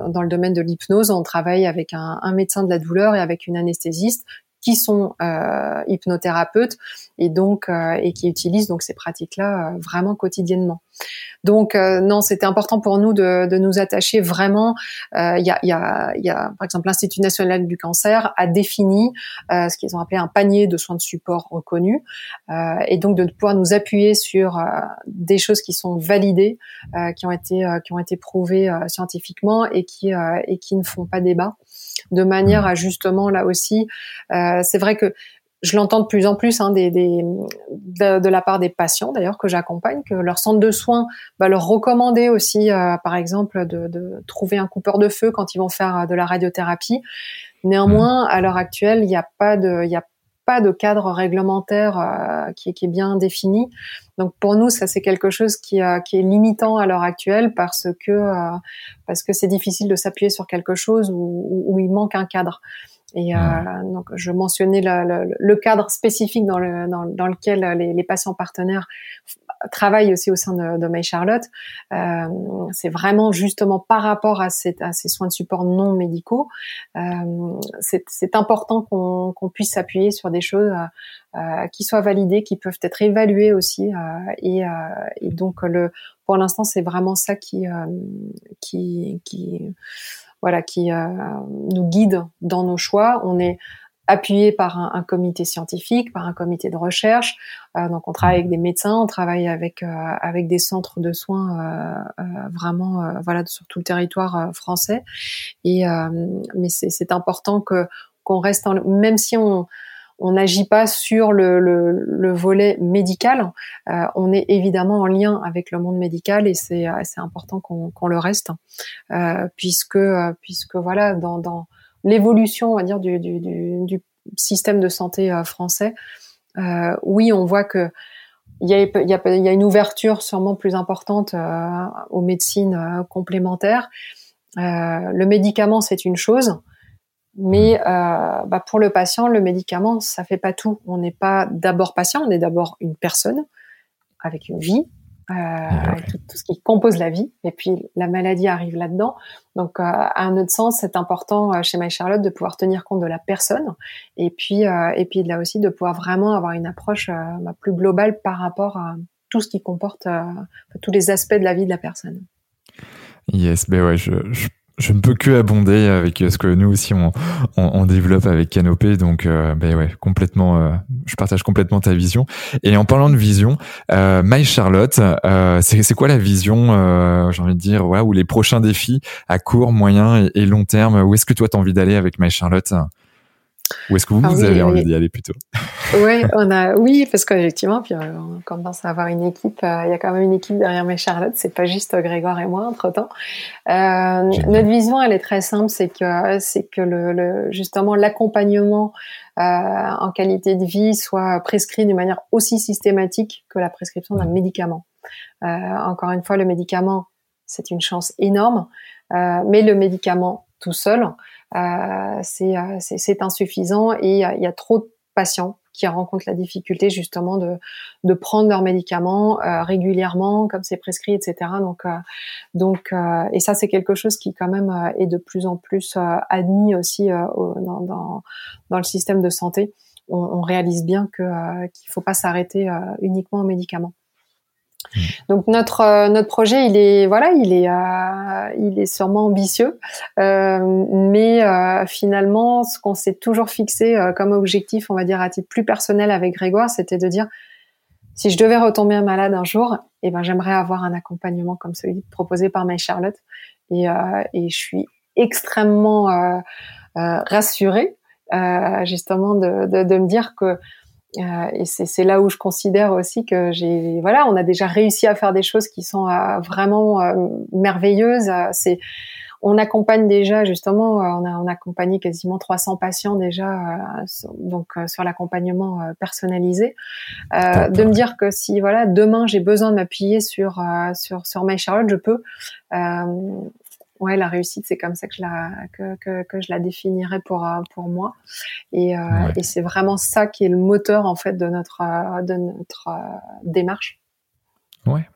dans le domaine de l'hypnose, on travaille avec un, un médecin de la douleur et avec une anesthésiste qui sont euh, hypnothérapeutes et donc euh, et qui utilisent donc ces pratiques-là euh, vraiment quotidiennement. Donc non, c'était important pour nous de, de nous attacher vraiment. Il y a, y, a, y, a, par exemple l'Institut national du cancer a défini ce qu'ils ont appelé un panier de soins de support reconnus et donc de pouvoir nous appuyer sur des choses qui sont validées, qui ont été qui ont été prouvées scientifiquement et qui et qui ne font pas débat de manière mmh. à justement là aussi, euh, c'est vrai que je l'entends de plus en plus hein, des, de, la part des patients d'ailleurs que j'accompagne, que leur centre de soins va leur recommander aussi, euh, par exemple, de, trouver un coupeur de feu quand ils vont faire euh, de la radiothérapie. Néanmoins, mmh. à l'heure actuelle, il n'y a pas de, il y a pas de cadre réglementaire euh, qui, est bien défini. Donc pour nous, ça c'est quelque chose qui, euh, est limitant à l'heure actuelle parce que euh, parce que c'est difficile de s'appuyer sur quelque chose où, il manque un cadre. Et donc je mentionnais le, le, cadre spécifique dans, le, dans, dans lequel les, les patients partenaires travaille aussi au sein de, de My Charlotte, euh, c'est vraiment justement par rapport à, ces soins de support non médicaux, euh, c'est important qu'on puisse s'appuyer sur des choses euh, qui soient validées, qui peuvent être évaluées aussi. Et, et, donc le, pour l'instant, c'est vraiment ça qui, qui, qui voilà, qui nous guide dans nos choix. On est appuyé par un, un, comité scientifique, par un comité de recherche. Euh, donc on travaille avec des médecins, on travaille avec euh, avec des centres de soins euh, euh vraiment voilà sur tout le territoire français. Et mais c'est important que qu'on reste en, même si on on n'agit pas sur le, le, le volet médical, on est évidemment en lien avec le monde médical et c'est important qu'on qu'on le reste, puisque puisque voilà dans, dans l'évolution, on va dire, du, du, du, système de santé euh, français, euh, oui, on voit que il y, a, il, y a, il y a, une ouverture sûrement plus importante euh, aux médecines euh, complémentaires. Euh, le médicament, c'est une chose, mais bah pour le patient, le médicament, ça fait pas tout. On n'est pas d'abord patient, on est d'abord une personne avec une vie, euh, tout, tout, ce qui compose la vie. Et puis la maladie arrive là-dedans. Donc, euh, à un autre sens, c'est important euh, chez My Charlotte de pouvoir tenir compte de la personne, et puis euh, et puis là aussi de pouvoir vraiment avoir une approche bah, plus globale par rapport à tout ce qui comporte tous les aspects de la vie de la personne. Yes, ben ouais, je, je je ne peux que abonder avec ce que nous aussi on, développe avec Canopé donc euh, ben ouais complètement euh, je partage complètement ta vision. Et en parlant de vision euh, My Charlotte euh, c'est quoi la vision euh, j'ai envie de dire ouais, ou les prochains défis à court moyen et, et long terme? Où est-ce que toi tu as envie d'aller avec My Charlotte? Ou est-ce que vous, ah avez envie d'y aller plutôt? Oui, on a, oui, parce qu'effectivement, puis euh, on commence à avoir une équipe. Euh, il y a quand même une équipe derrière mes Charlotte. C'est pas juste Grégoire et moi entre temps. Euh, notre vision, elle est très simple, c'est que c'est que le, le justement l'accompagnement euh, en qualité de vie soit prescrit d'une manière aussi systématique que la prescription d'un médicament. Euh, encore une fois, le médicament, c'est une chance énorme, mais le médicament tout seul, euh, euh, c'est insuffisant et il y a trop de patients qui rencontrent la difficulté justement de, de prendre leurs médicaments euh, régulièrement comme c'est prescrit etc donc donc et ça c'est quelque chose qui quand même est de plus en plus admis aussi dans, dans, dans, le système de santé. On, on réalise bien que qu'il faut pas s'arrêter uniquement aux médicaments Mm. Donc notre euh, notre projet, il est voilà, il est euh, il est sûrement ambitieux, euh, mais finalement, ce qu'on s'est toujours fixé comme objectif, on va dire à titre plus personnel avec Grégoire, c'était de dire si je devais retomber malade un jour, eh ben j'aimerais avoir un accompagnement comme celui proposé par My Charlotte, et et je suis extrêmement rassurée justement de, de, de me dire que euh, et c'est là où je considère aussi que j'ai, voilà, on a déjà réussi à faire des choses qui sont euh, vraiment euh, merveilleuses. c'est, on accompagne déjà justement, on a, on a accompagné quasiment 300 patients déjà, donc sur l'accompagnement personnalisé. de me dire que si voilà, demain j'ai besoin de m'appuyer sur sur sur My Charlotte, je peux ouais, la réussite, c'est comme ça que je la, que, que, que je la définirais pour, euh, pour moi. Et, euh, et c'est vraiment ça qui est le moteur, en fait, de notre, euh, de notre démarche. Ouais.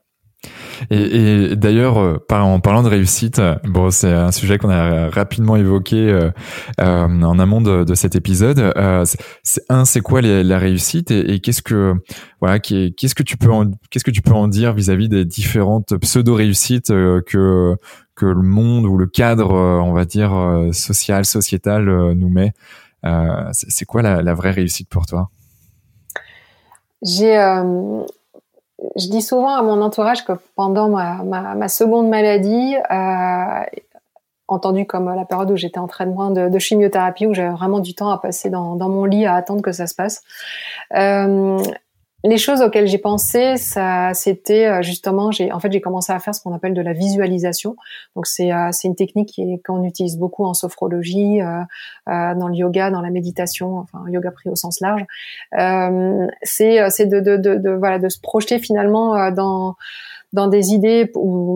Et, et d'ailleurs, euh, en parlant de réussite, bon, c'est un sujet qu'on a rapidement évoqué euh, en amont de, de cet épisode. Euh, c'est, un, c'est quoi la réussite et, et qu'est-ce que voilà, qu'est-ce que tu peux en, qu'est-ce que tu peux en dire vis-à-vis des différentes pseudo réussites que que le monde ou le cadre, euh, on va dire, euh, social, sociétal euh, nous met. c'est quoi la, vraie réussite pour toi? J'ai, je dis souvent à mon entourage que pendant ma, seconde maladie, entendu comme la période où j'étais en traitement de, de chimiothérapie, où j'avais vraiment du temps à passer dans, mon lit à attendre que ça se passe. Les choses auxquelles j'ai pensé, ça, c'était euh, justement, j'ai, en fait, j'ai commencé à faire ce qu'on appelle de la visualisation. Donc, c'est, euh, c'est une technique qui qu'on utilise beaucoup en sophrologie, euh, dans le yoga, dans la méditation, enfin, yoga pris au sens large. c'est, c'est de, de, de, de, voilà, de se projeter finalement dans dans des idées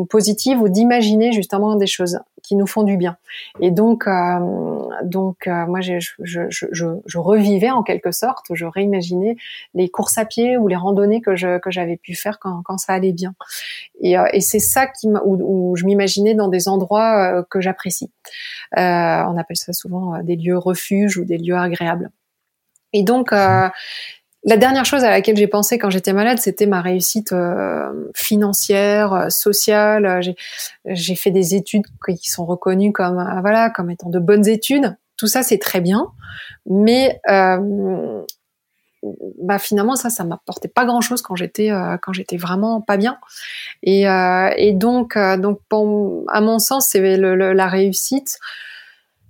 positives ou d'imaginer justement des choses qui nous font du bien. Et donc, euh, donc euh, moi, je, je, je, je, revivais en quelque sorte, je réimaginais les courses à pied ou les randonnées que je que j'avais pu faire quand, quand ça allait bien. Et, euh, et c'est ça qui où, où je m'imaginais dans des endroits que j'apprécie. on appelle ça souvent des lieux refuges ou des lieux agréables. Et donc, la dernière chose à laquelle j'ai pensé quand j'étais malade, c'était ma réussite euh, financière, euh, sociale. J'ai fait des études qui sont reconnues comme euh, voilà comme étant de bonnes études. Tout ça, c'est très bien, mais bah finalement ça, ça m'apportait pas grand chose quand j'étais quand j'étais vraiment pas bien. Et, et donc donc à mon sens, c'est la réussite.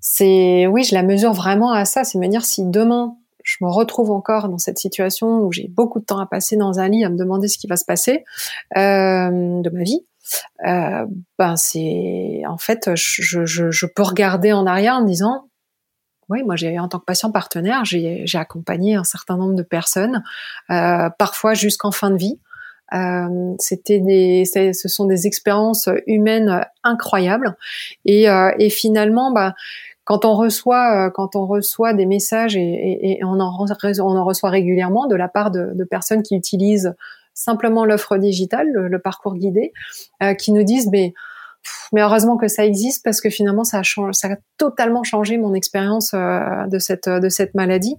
C'est oui, je la mesure vraiment à ça. C'est me dire si demain je me retrouve encore dans cette situation où j'ai beaucoup de temps à passer dans un lit à me demander ce qui va se passer euh, de ma vie. Euh, ben c'est en fait je, je, je, peux regarder en arrière en disant oui moi j'ai en tant que patient partenaire j'ai accompagné un certain nombre de personnes euh, parfois jusqu'en fin de vie euh, c'était des ce sont des expériences humaines incroyables et, euh, et finalement bah quand on reçoit, euh, quand on reçoit des messages et, on, en, reçoit régulièrement de la part de, personnes qui utilisent simplement l'offre digitale, le, parcours guidé, euh, qui nous disent mais mais heureusement que ça existe parce que finalement ça a, totalement changé mon expérience euh, de cette de cette maladie.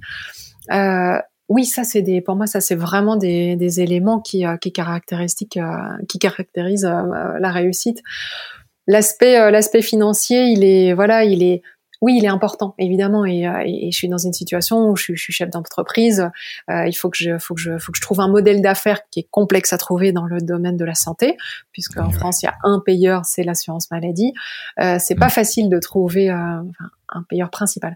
oui, ça c'est des, pour moi ça c'est vraiment des, des éléments qui qui caractéristiques, qui caractérisent la réussite. L'aspect l'aspect financier, il est voilà, il est oui, il est important, évidemment, et, euh, et, je suis dans une situation où je, suis, je suis chef d'entreprise. Euh, il faut que je, faut que je, faut que je trouve un modèle d'affaires qui est complexe à trouver dans le domaine de la santé, puisque en France il y a un payeur, c'est l'assurance maladie. Euh, c'est pas mm. facile de trouver euh, enfin, un payeur principal.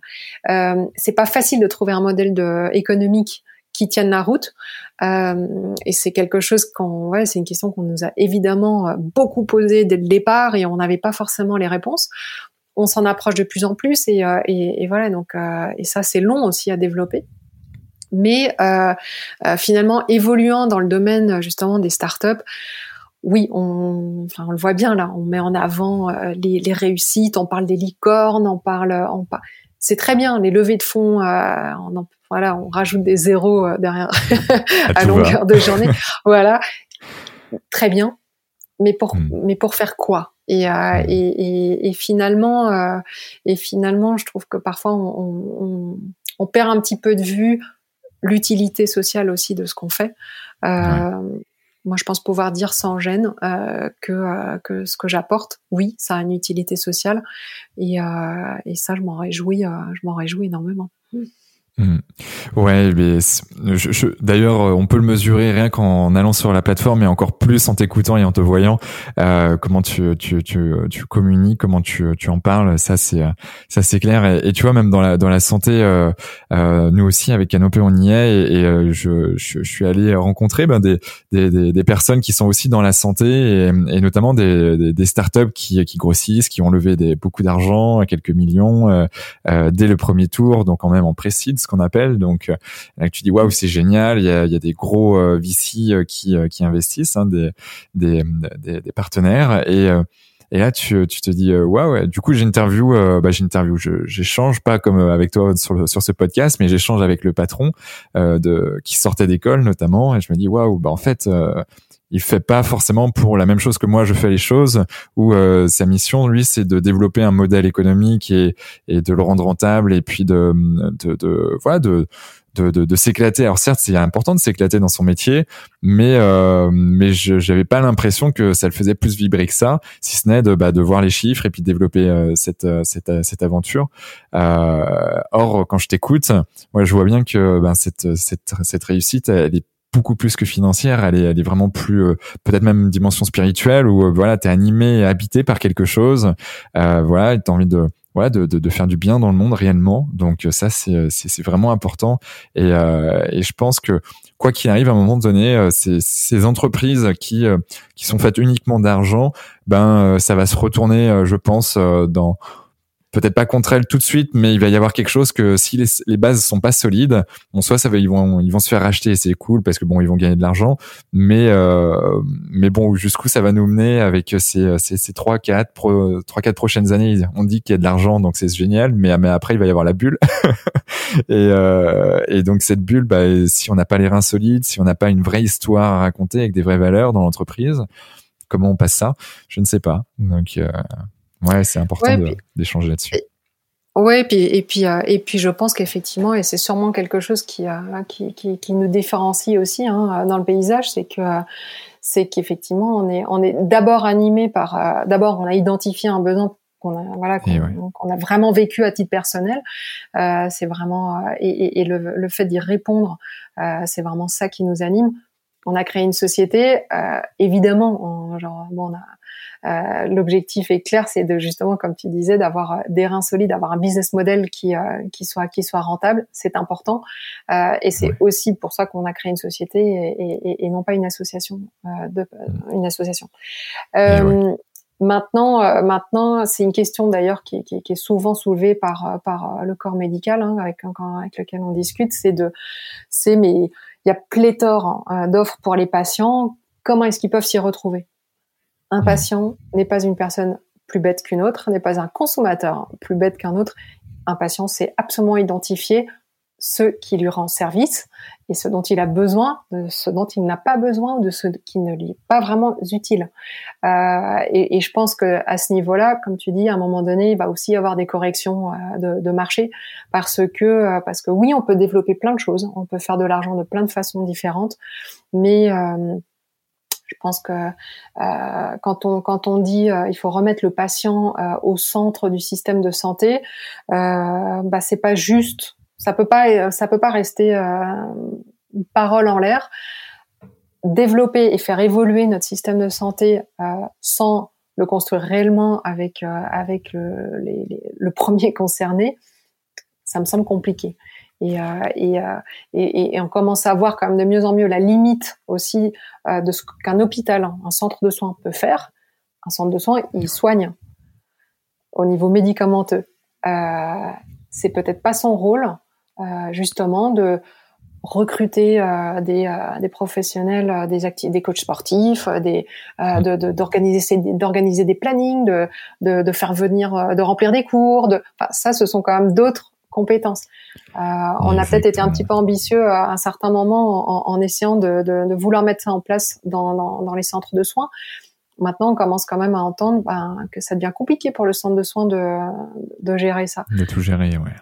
Euh, c'est pas facile de trouver un modèle de, économique qui tienne la route. Euh, et c'est quelque chose qu'on, ouais, c'est une question qu'on nous a évidemment beaucoup posée dès le départ et on n'avait pas forcément les réponses on s'en approche de plus en plus et, euh, et, voilà donc euh, et ça c'est long aussi à développer. Mais euh, finalement évoluant dans le domaine justement des startups oui, on, enfin, on le voit bien là, on met en avant les, les, réussites, on parle des licornes, on parle, on c'est très bien les levées de fonds, on voilà, on rajoute des zéros derrière à, longueur de journée, voilà, très bien, mais pour hmm. mais pour faire quoi? Et, euh, et, et, et, finalement, euh, et finalement, je trouve que parfois on, on, on, perd un petit peu de vue l'utilité sociale aussi de ce qu'on fait. Euh, Moi, je pense pouvoir dire sans gêne euh, que, euh, que ce que j'apporte, oui, ça a une utilité sociale, et, euh, et ça, je m'en réjouis, je m'en réjouis énormément. Mmh. Ouais, d'ailleurs, euh, on peut le mesurer rien qu'en allant sur la plateforme, et encore plus en t'écoutant et en te voyant. Euh, comment tu, tu, tu, tu communiques, comment tu, tu en parles, ça c'est ça c'est clair. Et, tu vois, même dans la dans la santé, euh, euh, nous aussi avec Canopé on y est, et, euh, je, je, suis allé rencontrer ben, des, des, des, personnes qui sont aussi dans la santé, et, et notamment des, des, startups qui, qui grossissent, qui ont levé des, beaucoup d'argent, quelques millions euh, dès le premier tour, donc quand même en qu'on appelle. Donc euh, là, tu dis waouh, c'est génial. Il y a, y a des gros euh, VC euh, qui, qui investissent, hein, des, des, des, des, partenaires et et là, tu, tu te dis, waouh, ouais, du coup, j'interview, euh, bah, j'interview, j'échange pas comme avec toi sur, le, sur ce podcast, mais j'échange avec le patron euh, de qui sortait d'école notamment, et je me dis, waouh, bah en fait, euh, il fait pas forcément pour la même chose que moi je fais les choses où euh, sa mission lui c'est de développer un modèle économique et, et de le rendre rentable et puis de de, de voilà de de, de, s'éclater. Alors certes, c'est important de s'éclater dans son métier, mais euh, mais j'avais pas l'impression que ça le faisait plus vibrer que ça, si ce n'est de bah, de voir les chiffres et puis développer euh, cette, euh, cette cette aventure. Euh, or, quand je t'écoute, moi je vois bien que ben, cette cette cette réussite, elle est beaucoup plus que financière, elle est, elle est vraiment plus euh, peut-être même dimension spirituelle où euh, voilà, t'es animé habité par quelque chose, euh, voilà, t'as envie de voilà, de, de, de, faire du bien dans le monde réellement. Donc ça, c'est c'est vraiment important. Et, et je pense que quoi qu'il arrive, à un moment donné, ces, ces entreprises qui qui sont faites uniquement d'argent, ben ça va se retourner, je pense, dans peut-être pas contre elle tout de suite, mais il va y avoir quelque chose que si les, les bases sont pas solides, bon soit ça va ils vont ils vont se faire racheter et c'est cool parce que bon ils vont gagner de l'argent, mais euh, mais bon jusqu'où ça va nous mener avec ces ces, ces 3 4 pro, 3 4 prochaines années, on dit qu'il y a de l'argent donc c'est génial, mais après il va y avoir la bulle. et euh, et donc cette bulle bah si on n'a pas les reins solides, si on n'a pas une vraie histoire à raconter avec des vraies valeurs dans l'entreprise, comment on passe ça? Je ne sais pas. Donc euh, Ouais, c'est important d'échanger là-dessus. Ouais, et puis et puis euh, et puis je pense qu'effectivement et c'est sûrement quelque chose qui, euh, qui, qui qui nous différencie aussi hein, dans le paysage, c'est que c'est qu'effectivement on est on est d'abord animé par euh, d'abord on a identifié un besoin qu'on a voilà qu'on a vraiment vécu à titre personnel. Euh, c'est vraiment et, le, le fait d'y répondre, c'est vraiment ça qui nous anime. On a créé une société, évidemment, on, genre bon on a euh, l'objectif est clair, c'est de justement, comme tu disais, d'avoir euh, des reins solides, d'avoir un business model qui euh, qui soit qui soit rentable. C'est important, et c'est aussi pour ça qu'on a créé une société et, et, non pas une association. de, une association. Maintenant, maintenant, c'est une question d'ailleurs qui, qui, qui, est souvent soulevée par par le corps médical, hein, avec avec lequel on discute. C'est de, c'est mais il y a pléthore hein, d'offres pour les patients. Comment est-ce qu'ils peuvent s'y retrouver? Un patient n'est pas une personne plus bête qu'une autre, n'est pas un consommateur plus bête qu'un autre. Un patient sait absolument identifier ce qui lui rend service et ce dont il a besoin, de ce dont il n'a pas besoin ou de ce qui ne lui est pas vraiment utile. Euh, et, je pense que à ce niveau-là, comme tu dis, à un moment donné, il va aussi y avoir des corrections euh, de, marché parce que euh, parce que oui, on peut développer plein de choses, on peut faire de l'argent de plein de façons différentes, mais je pense que euh, quand on quand on dit euh, il faut remettre le patient euh, au centre du système de santé, euh, bah c'est pas juste. Ça peut pas ça peut pas rester une parole en l'air. Développer et faire évoluer notre système de santé sans le construire réellement avec avec le, le premier concerné, ça me semble compliqué. Et, euh, et, euh, et, et, on commence à voir quand même de mieux en mieux la limite aussi euh, de ce qu'un hôpital, un centre de soins peut faire. Un centre de soins, il soigne au niveau médicamenteux. Euh, c'est peut-être pas son rôle, justement, de recruter euh, des, euh, des, professionnels, des, des coachs sportifs, des, d'organiser de, d'organiser des plannings, de, de, de, faire venir, de remplir des cours. De, enfin, ça, ce sont quand même d'autres compétences. Euh, on a peut-être été un petit peu ambitieux à un certain moment en, essayant de, vouloir mettre ça en place dans, les centres de soins. Maintenant, on commence quand même à entendre ben, que ça devient compliqué pour le centre de soins de, gérer ça. De tout gérer, ouais.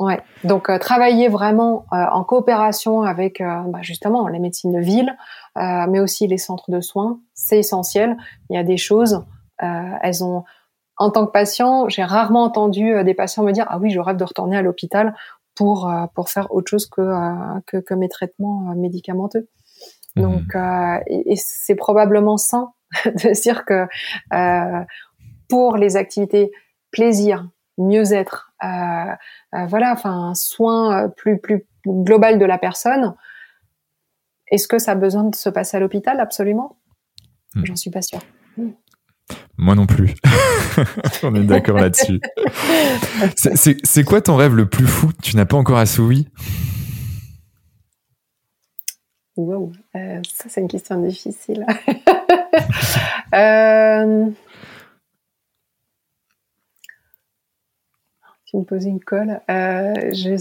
Ouais. Donc euh, travailler vraiment euh, en coopération avec bah, justement les médecines de ville, mais aussi les centres de soins, c'est essentiel. Il y a des choses, elles ont en tant que patient, j'ai rarement entendu euh, des patients me dire ah oui, je rêve de retourner à l'hôpital pour euh, pour faire autre chose que euh, que, que, mes traitements médicamenteux. Mmh. Donc et, c'est probablement sain de dire que pour les activités plaisir, mieux-être, voilà, enfin un soin plus plus global de la personne. Est-ce que ça a besoin de se passer à l'hôpital? Absolument. Mmh. J'en suis pas sûre. Mmh. Moi non plus. On est d'accord là-dessus. C'est quoi ton rêve le plus fou Tu n'as pas encore assouvi? Wow, euh, ça c'est une question difficile. euh... Tu me poses une colle. Euh, je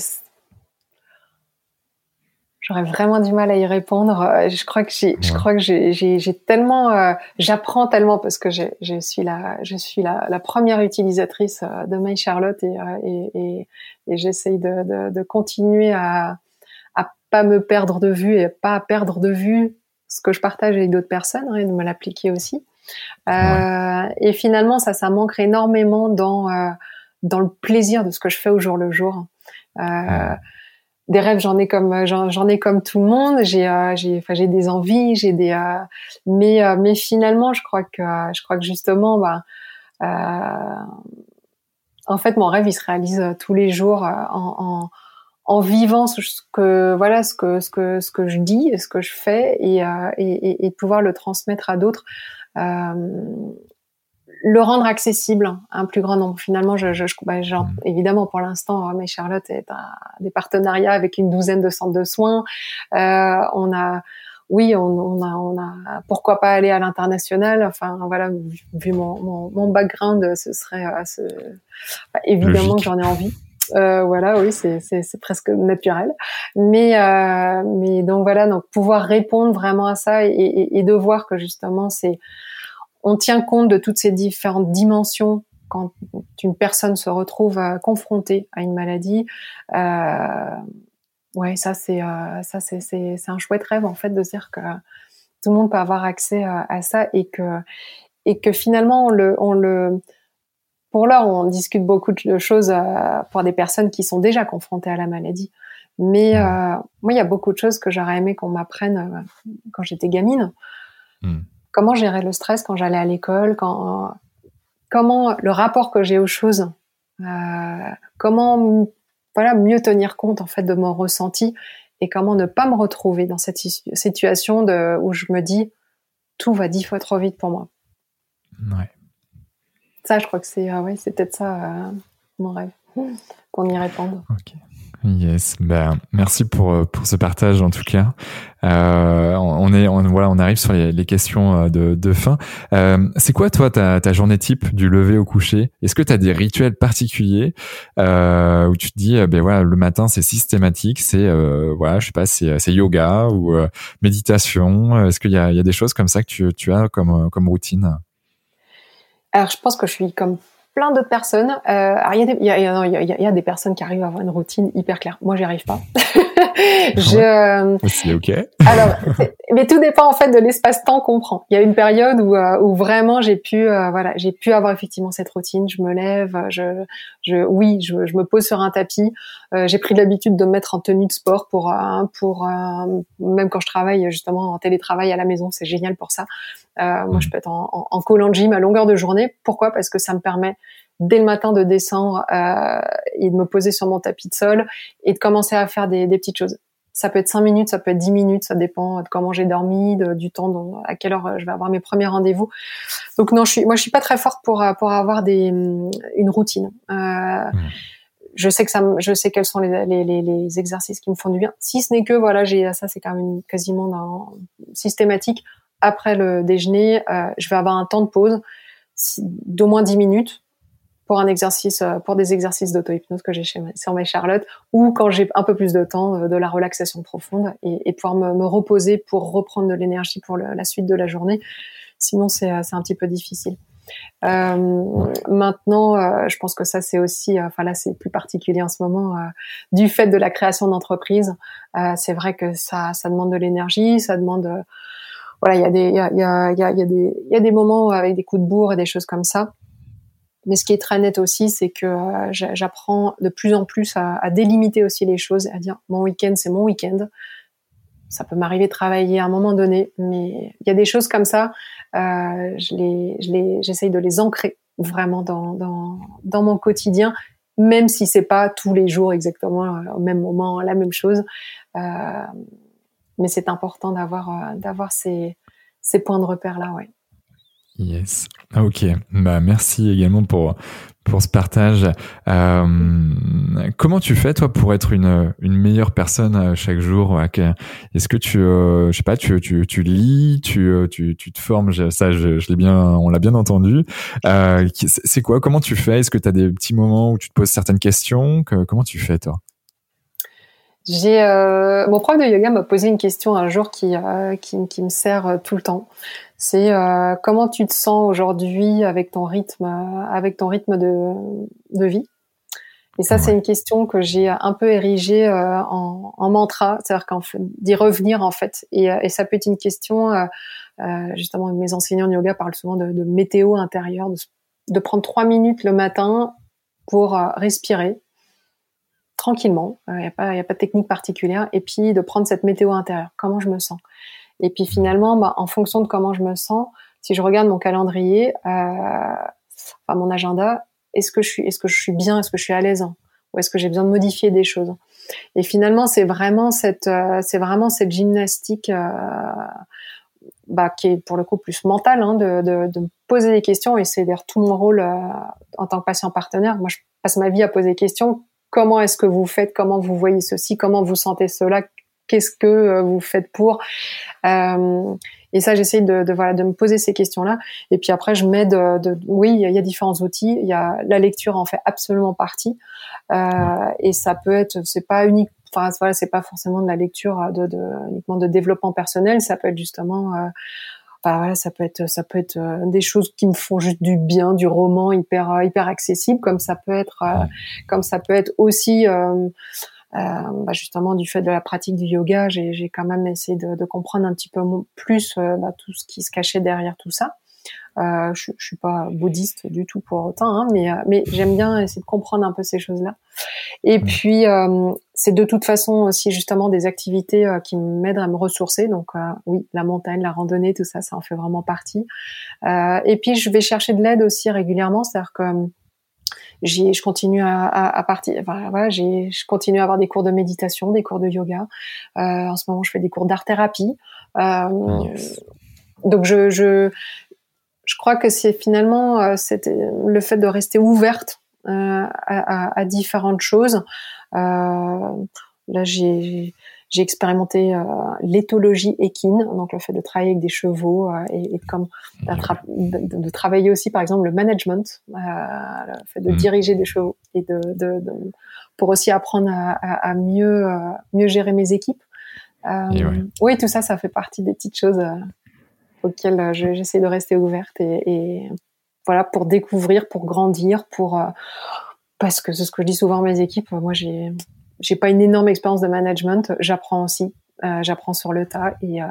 J'aurais vraiment du mal à y répondre. Euh, je crois que j'ai, je crois que j'ai, j'ai, tellement, euh, j'apprends tellement parce que j'ai, je suis la, je suis la, la première utilisatrice euh, de My Charlotte et, et, et, et j'essaye de, de, de, continuer à, à pas me perdre de vue et pas à perdre de vue ce que je partage avec d'autres personnes hein, et de me l'appliquer aussi. Euh, et finalement, ça, ça manque énormément dans, dans le plaisir de ce que je fais au jour le jour. Euh, des rêves, j'en ai comme j'en ai comme tout le monde. J'ai euh, j'ai enfin j'ai des envies, j'ai des euh, mais euh, mais finalement, je crois que je crois que justement, bah en fait, mon rêve, il se réalise tous les jours en, en, en, vivant ce que voilà ce que ce que ce que je dis, ce que je fais, et, et, et, pouvoir le transmettre à d'autres. Le rendre accessible à un plus grand nombre. Finalement, je, je, bah, genre, mmh. évidemment, pour l'instant, mais Charlotte est à des partenariats avec une douzaine de centres de soins. Euh, on a, oui, on, on, a, on a, pourquoi pas aller à l'international? Enfin, voilà, vu mon, mon, mon background, ce serait, euh, ce, bah, évidemment que j'en ai envie. Euh, voilà, oui, c'est, c'est, c'est presque naturel. Mais, euh, mais donc voilà, donc pouvoir répondre vraiment à ça et, et, et de voir que justement c'est on tient compte de toutes ces différentes dimensions quand une personne se retrouve euh, confrontée à une maladie. Euh, ouais, ça c'est euh, ça c'est c'est un chouette rêve en fait de dire que tout le monde peut avoir accès à, ça et que et que finalement on le on le pour l'heure on discute beaucoup de choses pour des personnes qui sont déjà confrontées à la maladie. Mais moi, il y a beaucoup de choses que j'aurais aimé qu'on m'apprenne quand j'étais gamine. Hmm comment gérer le stress quand j'allais à l'école, quand comment le rapport que j'ai aux choses, euh, comment voilà mieux tenir compte en fait de mon ressenti et comment ne pas me retrouver dans cette situation de, où je me dis tout va dix fois trop vite pour moi. Ouais. Ça, je crois que c'est ah ouais, c'est peut-être ça euh, mon rêve qu'on y réponde. Yes, ben merci pour euh, pour ce partage en tout cas. Euh, on est voilà, on arrive sur les, questions euh, de, de fin. C'est quoi toi ta, ta journée type du lever au coucher? Est-ce que tu as des rituels particuliers où tu te dis ben voilà le matin c'est systématique, c'est voilà je sais pas c'est c'est yoga ou méditation? Est-ce qu'il y a il y a des choses comme ça que tu tu as comme comme routine? Alors je pense que je suis comme plein d'autres personnes. Euh, il y, y, a des personnes qui arrivent à avoir une routine hyper claire. Moi, j'y arrive pas. je, euh, c'est ok. alors, mais tout dépend en fait de l'espace-temps qu'on prend. Il y a une période où, euh, où vraiment j'ai pu, euh, voilà, j'ai pu avoir effectivement cette routine. Je me lève, je, je, oui, je, je me pose sur un tapis. j'ai pris l'habitude de me mettre en tenue de sport pour, pour même quand je travaille justement en télétravail à la maison, c'est génial pour ça. Moi, je mmh. peux être en, en, en collant gym à longueur de journée. Pourquoi? Parce que ça me permet dès le matin de descendre euh, et de me poser sur mon tapis de sol et de commencer à faire des, des petites choses. Ça peut être cinq minutes, ça peut être dix minutes, ça dépend de comment j'ai dormi, de, du temps, dont, à quelle heure je vais avoir mes premiers rendez-vous. Donc non, je suis, moi je suis pas très forte pour pour avoir des une routine. Euh, mmh. Je sais que ça, je sais quels sont les, les, les, exercices qui me font du bien. Si ce n'est que voilà, j'ai ça, c'est quand même quasiment dans, systématique. Après le déjeuner, euh, je vais avoir un temps de pause d'au moins 10 minutes pour un exercice, euh, pour des exercices d'auto-hypnose que j'ai chez sur mes Charlotte, ou quand j'ai un peu plus de temps, euh, de la relaxation profonde et, et pouvoir me, me, reposer pour reprendre de l'énergie pour la suite de la journée. Sinon, c'est euh, un petit peu difficile. Euh, maintenant, euh, je pense que ça c'est aussi, enfin là c'est plus particulier en ce moment, du fait de la création d'entreprise. c'est vrai que ça, ça demande de l'énergie, ça demande, voilà, il y a des, il y a, y, a, y, a, y a des, il y a des moments avec des coups de bourre et des choses comme ça. Mais ce qui est très net aussi, c'est que euh, j'apprends de plus en plus à, délimiter aussi les choses, à dire mon week-end c'est mon week-end. Ça peut m'arriver de travailler à un moment donné, mais il y a des choses comme ça, euh, je les, je les, j'essaye de les ancrer vraiment dans, dans, dans mon quotidien, même si c'est pas tous les jours exactement euh, au même moment la même chose. Euh, mais c'est important d'avoir euh, d'avoir ces, ces points de repère là, ouais. Yes. Ah, ok. Bah merci également pour pour ce partage. Euh, comment tu fais toi pour être une une meilleure personne euh, chaque jour Est-ce que tu euh, je sais pas tu tu tu lis, tu euh, tu tu te formes Ça je, je l'ai bien on l'a bien entendu. Euh, c'est quoi Comment tu fais? Est-ce que tu as des petits moments où tu te poses certaines questions? Comment tu fais toi? J'ai euh, mon prof de yoga m'a posé une question un jour qui euh, qui, qui, me sert euh, tout le temps. C'est euh, comment tu te sens aujourd'hui avec ton rythme avec ton rythme de de vie? Et ça c'est une question que j'ai un peu érigée en, en, mantra, c'est-à-dire qu'en fait, d'y revenir en fait. Et, et, ça peut être une question justement mes enseignants de yoga parlent souvent de, de météo intérieure, de, de prendre trois minutes le matin pour respirer tranquillement, il euh, n'y a, a pas de technique particulière, et puis de prendre cette météo intérieure, comment je me sens? Et puis finalement, bah, en fonction de comment je me sens, si je regarde mon calendrier, euh, enfin mon agenda, est-ce que je suis, est-ce que je suis bien, est-ce que je suis à l'aise, ou est-ce que j'ai besoin de modifier des choses. Et finalement, c'est vraiment cette, c'est vraiment cette gymnastique bah, qui est pour le coup plus mental, hein, de, de, de, me poser des questions et c'est d'ailleurs tout mon rôle euh, en tant que patient partenaire. Moi, je passe ma vie à poser des questions. Comment est-ce que vous faites? Comment vous voyez ceci? Comment vous sentez cela? Qu'est-ce que euh, vous faites pour euh, Et ça, j'essaye de, de, voilà de me poser ces questions-là. Et puis après, je m'aide. De, oui, il y a différents outils. Il y a la lecture en fait absolument partie. Euh, et ça peut être, c'est pas unique enfin voilà, c'est pas forcément de la lecture euh, de, de, uniquement de développement personnel, ça peut être justement euh, enfin, voilà, ça peut être ça peut être euh, des choses qui me font juste du bien, du roman hyper hyper accessible, comme ça peut être comme ça peut être aussi euh, bah justement du fait de la pratique du yoga, j'ai quand même essayé de, de, comprendre un petit peu plus bah, tout ce qui se cachait derrière tout ça. Euh, je, je suis pas bouddhiste du tout pour autant, hein, mais euh, mais j'aime bien essayer de comprendre un peu ces choses-là. Et puis euh, c'est de toute façon aussi justement des activités qui m'aident à me ressourcer. Donc oui, la montagne, la randonnée, tout ça, ça en fait vraiment partie. et puis je vais chercher de l'aide aussi régulièrement, c'est-à-dire que je continue à, à, à partir, enfin, voilà, j'ai, je continue à avoir des cours de méditation, des cours de yoga. Euh, en ce moment, je fais des cours d'art thérapie. Euh, donc, je, je, je crois que c'est finalement euh, le fait de rester ouverte euh, à, à, différentes choses. Euh, là, j'ai j'ai expérimenté euh, l'éthologie équine, donc le fait de travailler avec des chevaux euh, et, et, comme de, de, travailler aussi par exemple le management, euh, le fait de mmh. diriger des chevaux et de, de, pour aussi apprendre à, à, à mieux mieux gérer mes équipes. Oui, tout ça, ça fait partie des petites choses euh, j'essaie de rester ouverte et, voilà pour découvrir, pour grandir, pour euh, parce que c'est ce que je dis souvent à mes équipes. Moi, j'ai j'ai pas une énorme expérience de management, j'apprends aussi, euh, j'apprends sur le tas et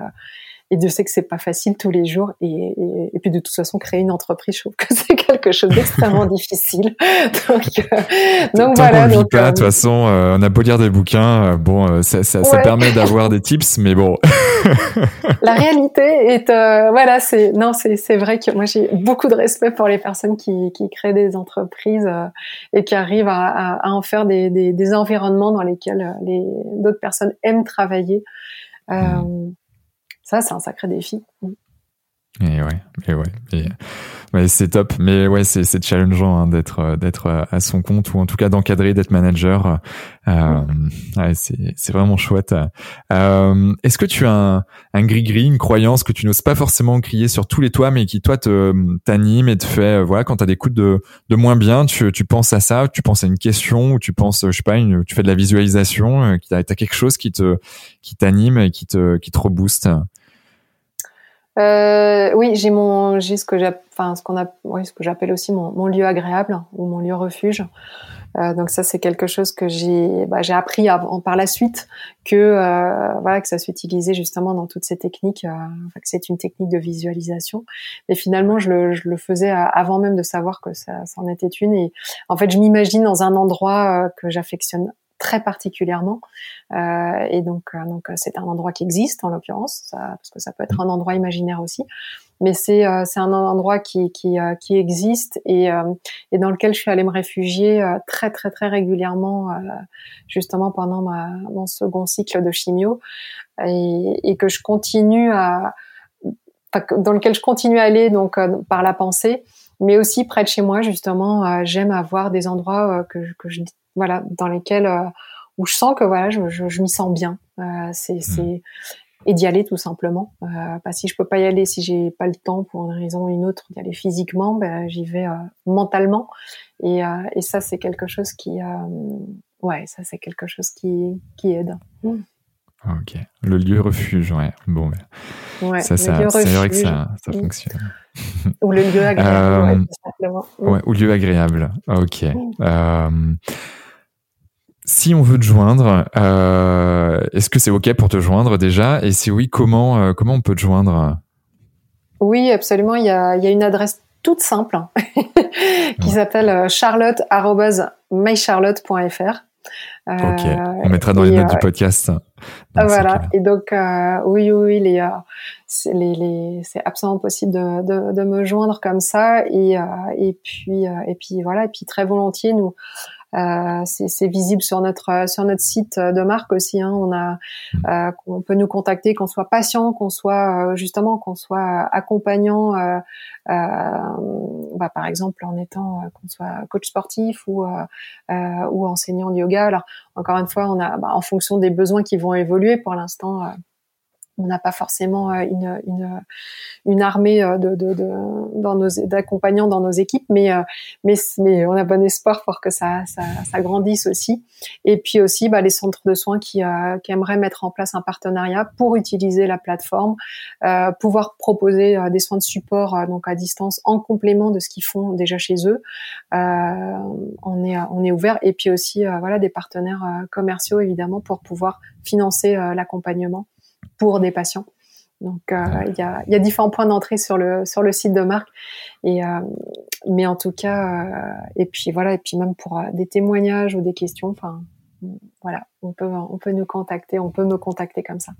et Dieu sait que c'est pas facile tous les jours. Et, et, puis de toute façon, créer une entreprise, je trouve que c'est quelque chose d'extrêmement difficile. Donc, euh, donc voilà. Donc, pas, de toute façon, euh, on a beau lire des bouquins, euh, bon, ça, ça, ça permet d'avoir des tips, mais bon. La réalité est, voilà, c'est non, c'est c'est vrai que moi j'ai beaucoup de respect pour les personnes qui qui créent des entreprises et qui arrivent à, à, en faire des, des, des environnements dans lesquels les d'autres personnes aiment travailler. Euh, ça, c'est un sacré défi. Et ouais, et ouais, ouais c'est top. Mais ouais, c'est c'est challengeant hein, d'être euh, d'être euh, à son compte ou en tout cas d'encadrer, d'être manager. Euh, ouais, c'est c'est vraiment chouette. Euh, Est-ce que tu as un, un gris gris, une croyance que tu n'oses pas forcément crier sur tous les toits, mais qui toi te t'anime et te fait voilà quand t'as des coups de de moins bien, tu tu penses à ça, tu penses à une question ou tu penses je sais pas, une, tu fais de la visualisation, tu as, as quelque chose qui te qui t'anime et qui te qui te rebooste? Euh, oui, j'ai mon, j'ai ce que j'appelle, enfin ce qu'on a, oui, ce que j'appelle aussi mon, lieu agréable ou mon lieu refuge. Euh, donc ça, c'est quelque chose que j'ai, bah, j'ai appris par la suite que euh, voilà que ça s'utilisait justement dans toutes ces techniques, euh, que c'est une technique de visualisation. Et finalement, je le, je le faisais avant même de savoir que ça, ça en était une. Et en fait, je m'imagine dans un endroit euh, que j'affectionne très particulièrement. Euh, et donc, euh, donc c'est un endroit qui existe en l'occurrence, parce que ça peut être un endroit imaginaire aussi. Mais c'est euh, c'est un endroit qui qui, euh, qui existe et, et dans lequel je suis allée me réfugier très très très régulièrement, justement pendant ma mon second cycle de chimio, et, et que je continue à dans lequel je continue à aller donc par la pensée, mais aussi près de chez moi justement. J'aime avoir des endroits que, que je voilà, dans lesquels euh, où je sens que voilà, je, je, je m'y sens bien. Euh, c'est mmh. c'est et d'y aller tout simplement. Euh, bah, si je peux pas y aller, si j'ai pas le temps pour une raison ou une autre d'y aller physiquement, ben, j'y vais euh, mentalement. Et, euh, et ça, c'est quelque chose qui, euh, ouais, ça c'est quelque chose qui qui aide. Mmh. Ok, le lieu refuge, ouais. Bon, ben, ouais, ça, ça c'est vrai que ça, ça mmh. fonctionne. Ou le lieu agréable, ouais, tout simplement. Ouais, ou lieu agréable. Ok. Euh, si on veut te joindre, euh, est-ce que c'est ok pour te joindre déjà? Et si oui, comment euh, comment on peut te joindre? Oui, absolument. Il y a, il y a une adresse toute simple hein, qui s'appelle euh, charlotte@mycharlotte.fr. ok, on mettra dans les notes du podcast. voilà. Et donc, oui, oui, les, c'est les, c'est absolument possible de, de, de, me joindre comme ça. Et, et puis, et puis voilà. Et puis très volontiers, nous, c'est visible sur notre sur notre site de marque aussi. Hein. On a, euh, on peut nous contacter, qu'on soit patient, qu'on soit euh, justement, qu'on soit accompagnant, euh, bah, par exemple en étant qu'on soit coach sportif ou ou enseignant de yoga. Alors encore une fois, on a bah, en fonction des besoins qui vont évoluer. Pour l'instant, on n'a pas forcément euh, une, une, une armée euh, de, de, de d'accompagnants dans nos équipes, mais, euh, mais mais on a bon espoir pour que ça, ça, ça grandisse aussi. Et puis aussi bah, les centres de soins qui, qui aimeraient mettre en place un partenariat pour utiliser la plateforme, euh, pouvoir proposer des soins de support donc à distance en complément de ce qu'ils font déjà chez eux. Euh, on est on est ouvert et puis aussi voilà des partenaires commerciaux évidemment pour pouvoir financer l'accompagnement pour des patients. Donc euh, il y, a, y, a, différents points d'entrée sur le sur le site de marque et euh, mais en tout cas euh, et puis voilà et puis même pour des témoignages ou des questions enfin voilà on peut on peut nous contacter on peut me contacter comme ça.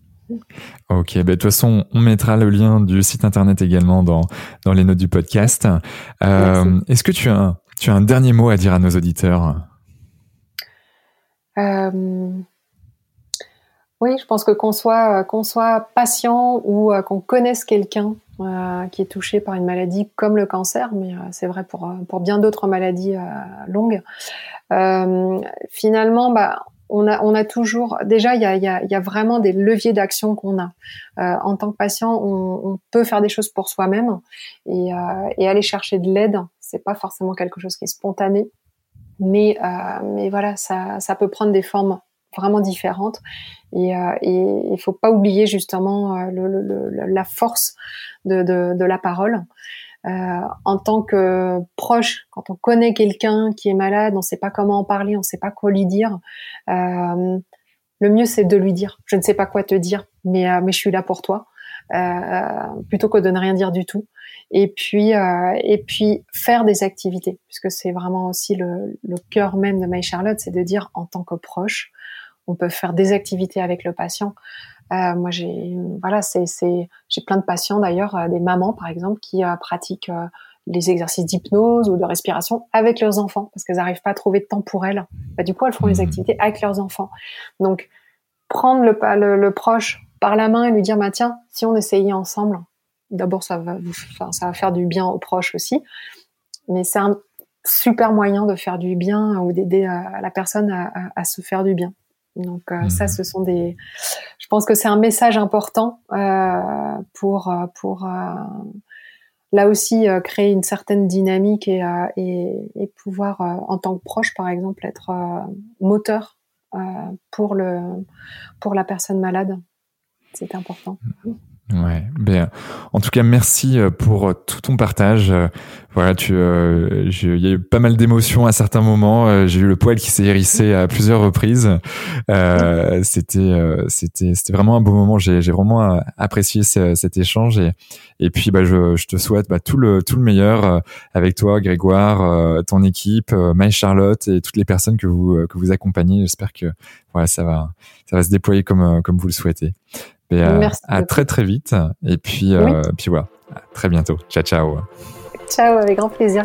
Ok, bah, de toute façon, on mettra le lien du site internet également dans, dans les notes du podcast. Euh, Est-ce que tu as, tu as un dernier mot à dire à nos auditeurs? Euh, oui, je pense que qu'on soit qu'on soit patient ou euh, qu'on connaisse quelqu'un euh, qui est touché par une maladie comme le cancer, mais euh, c'est vrai pour pour bien d'autres maladies longues. finalement, bah on a, on a toujours déjà il y a, y, a, y a vraiment des leviers d'action qu'on a en tant que patient on, on, peut faire des choses pour soi-même et, et aller chercher de l'aide c'est pas forcément quelque chose qui est spontané mais mais voilà ça ça peut prendre des formes vraiment différentes. Et euh, il ne faut pas oublier justement euh, la force de, la parole. Euh, en tant que proche, quand on connaît quelqu'un qui est malade, on ne sait pas comment en parler, on ne sait pas quoi lui dire. Le mieux, c'est de lui dire. Je ne sais pas quoi te dire, mais mais je suis là pour toi. plutôt que de ne rien dire du tout. Et puis et puis faire des activités, puisque c'est vraiment aussi le, le cœur même de My Charlotte, c'est de dire en tant que proche, on peut faire des activités avec le patient. Euh, moi, j'ai voilà, c'est j'ai plein de patients d'ailleurs, euh, des mamans par exemple, qui euh, pratiquent les exercices d'hypnose ou de respiration avec leurs enfants parce qu'elles n'arrivent pas à trouver de temps pour elles. Bah, du coup, elles font les mmh. activités avec leurs enfants. Donc, prendre le, le, le proche par la main et lui dire, bah, tiens, si on essayait ensemble, d'abord, ça va, enfin, ça va faire du bien aux proches aussi, mais c'est un super moyen de faire du bien ou d'aider la personne à, à se faire du bien. Donc euh, ça, mhm. ce sont des. Je pense que c'est un message important euh, pour euh, pour là aussi créer une certaine dynamique et et, et, pouvoir en tant que proche, par exemple, être moteur pour le pour la personne malade. C'est important. Mhm. Ouais, bien. En tout cas, merci euh, pour euh, tout ton partage. Euh, voilà, tu, il y a eu pas mal d'émotions à certains moments. J'ai eu le poil qui s'est hérissé à plusieurs reprises. Euh, c'était, c'était, c'était vraiment un beau moment. J'ai, j'ai vraiment apprécié cet échange et, et puis, bah, je, je te souhaite bah, tout le tout le meilleur avec toi, Grégoire, ton équipe, Maï Charlotte et toutes les personnes que vous que vous accompagnez. J'espère que voilà, ça va ça va se déployer comme comme vous le souhaitez. Euh, à très très vite. Et puis, euh, puis voilà. À très bientôt. Ciao, ciao. Ciao, avec grand plaisir.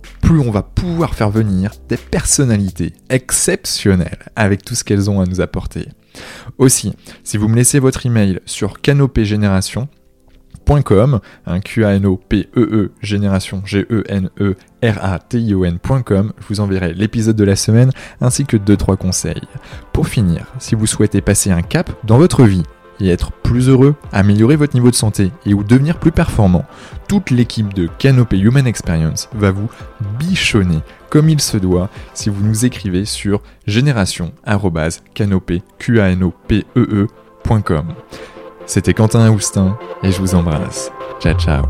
plus on va pouvoir faire venir des personnalités exceptionnelles avec tout ce qu'elles ont à nous apporter. Aussi, si vous me laissez votre email sur canopégénération, un q a n o p e e génération g e n e r a t i o n.com, je vous enverrai l'épisode de la semaine ainsi que 2 3 conseils. Pour finir, si vous souhaitez passer un cap dans votre vie et être plus heureux, améliorer votre niveau de santé et ou devenir plus performant, toute l'équipe de Canopé Human Experience va vous bichonner comme il se doit si vous nous écrivez sur génération.canopé.com. C'était Quentin Aoustin et je vous embrasse. Ciao ciao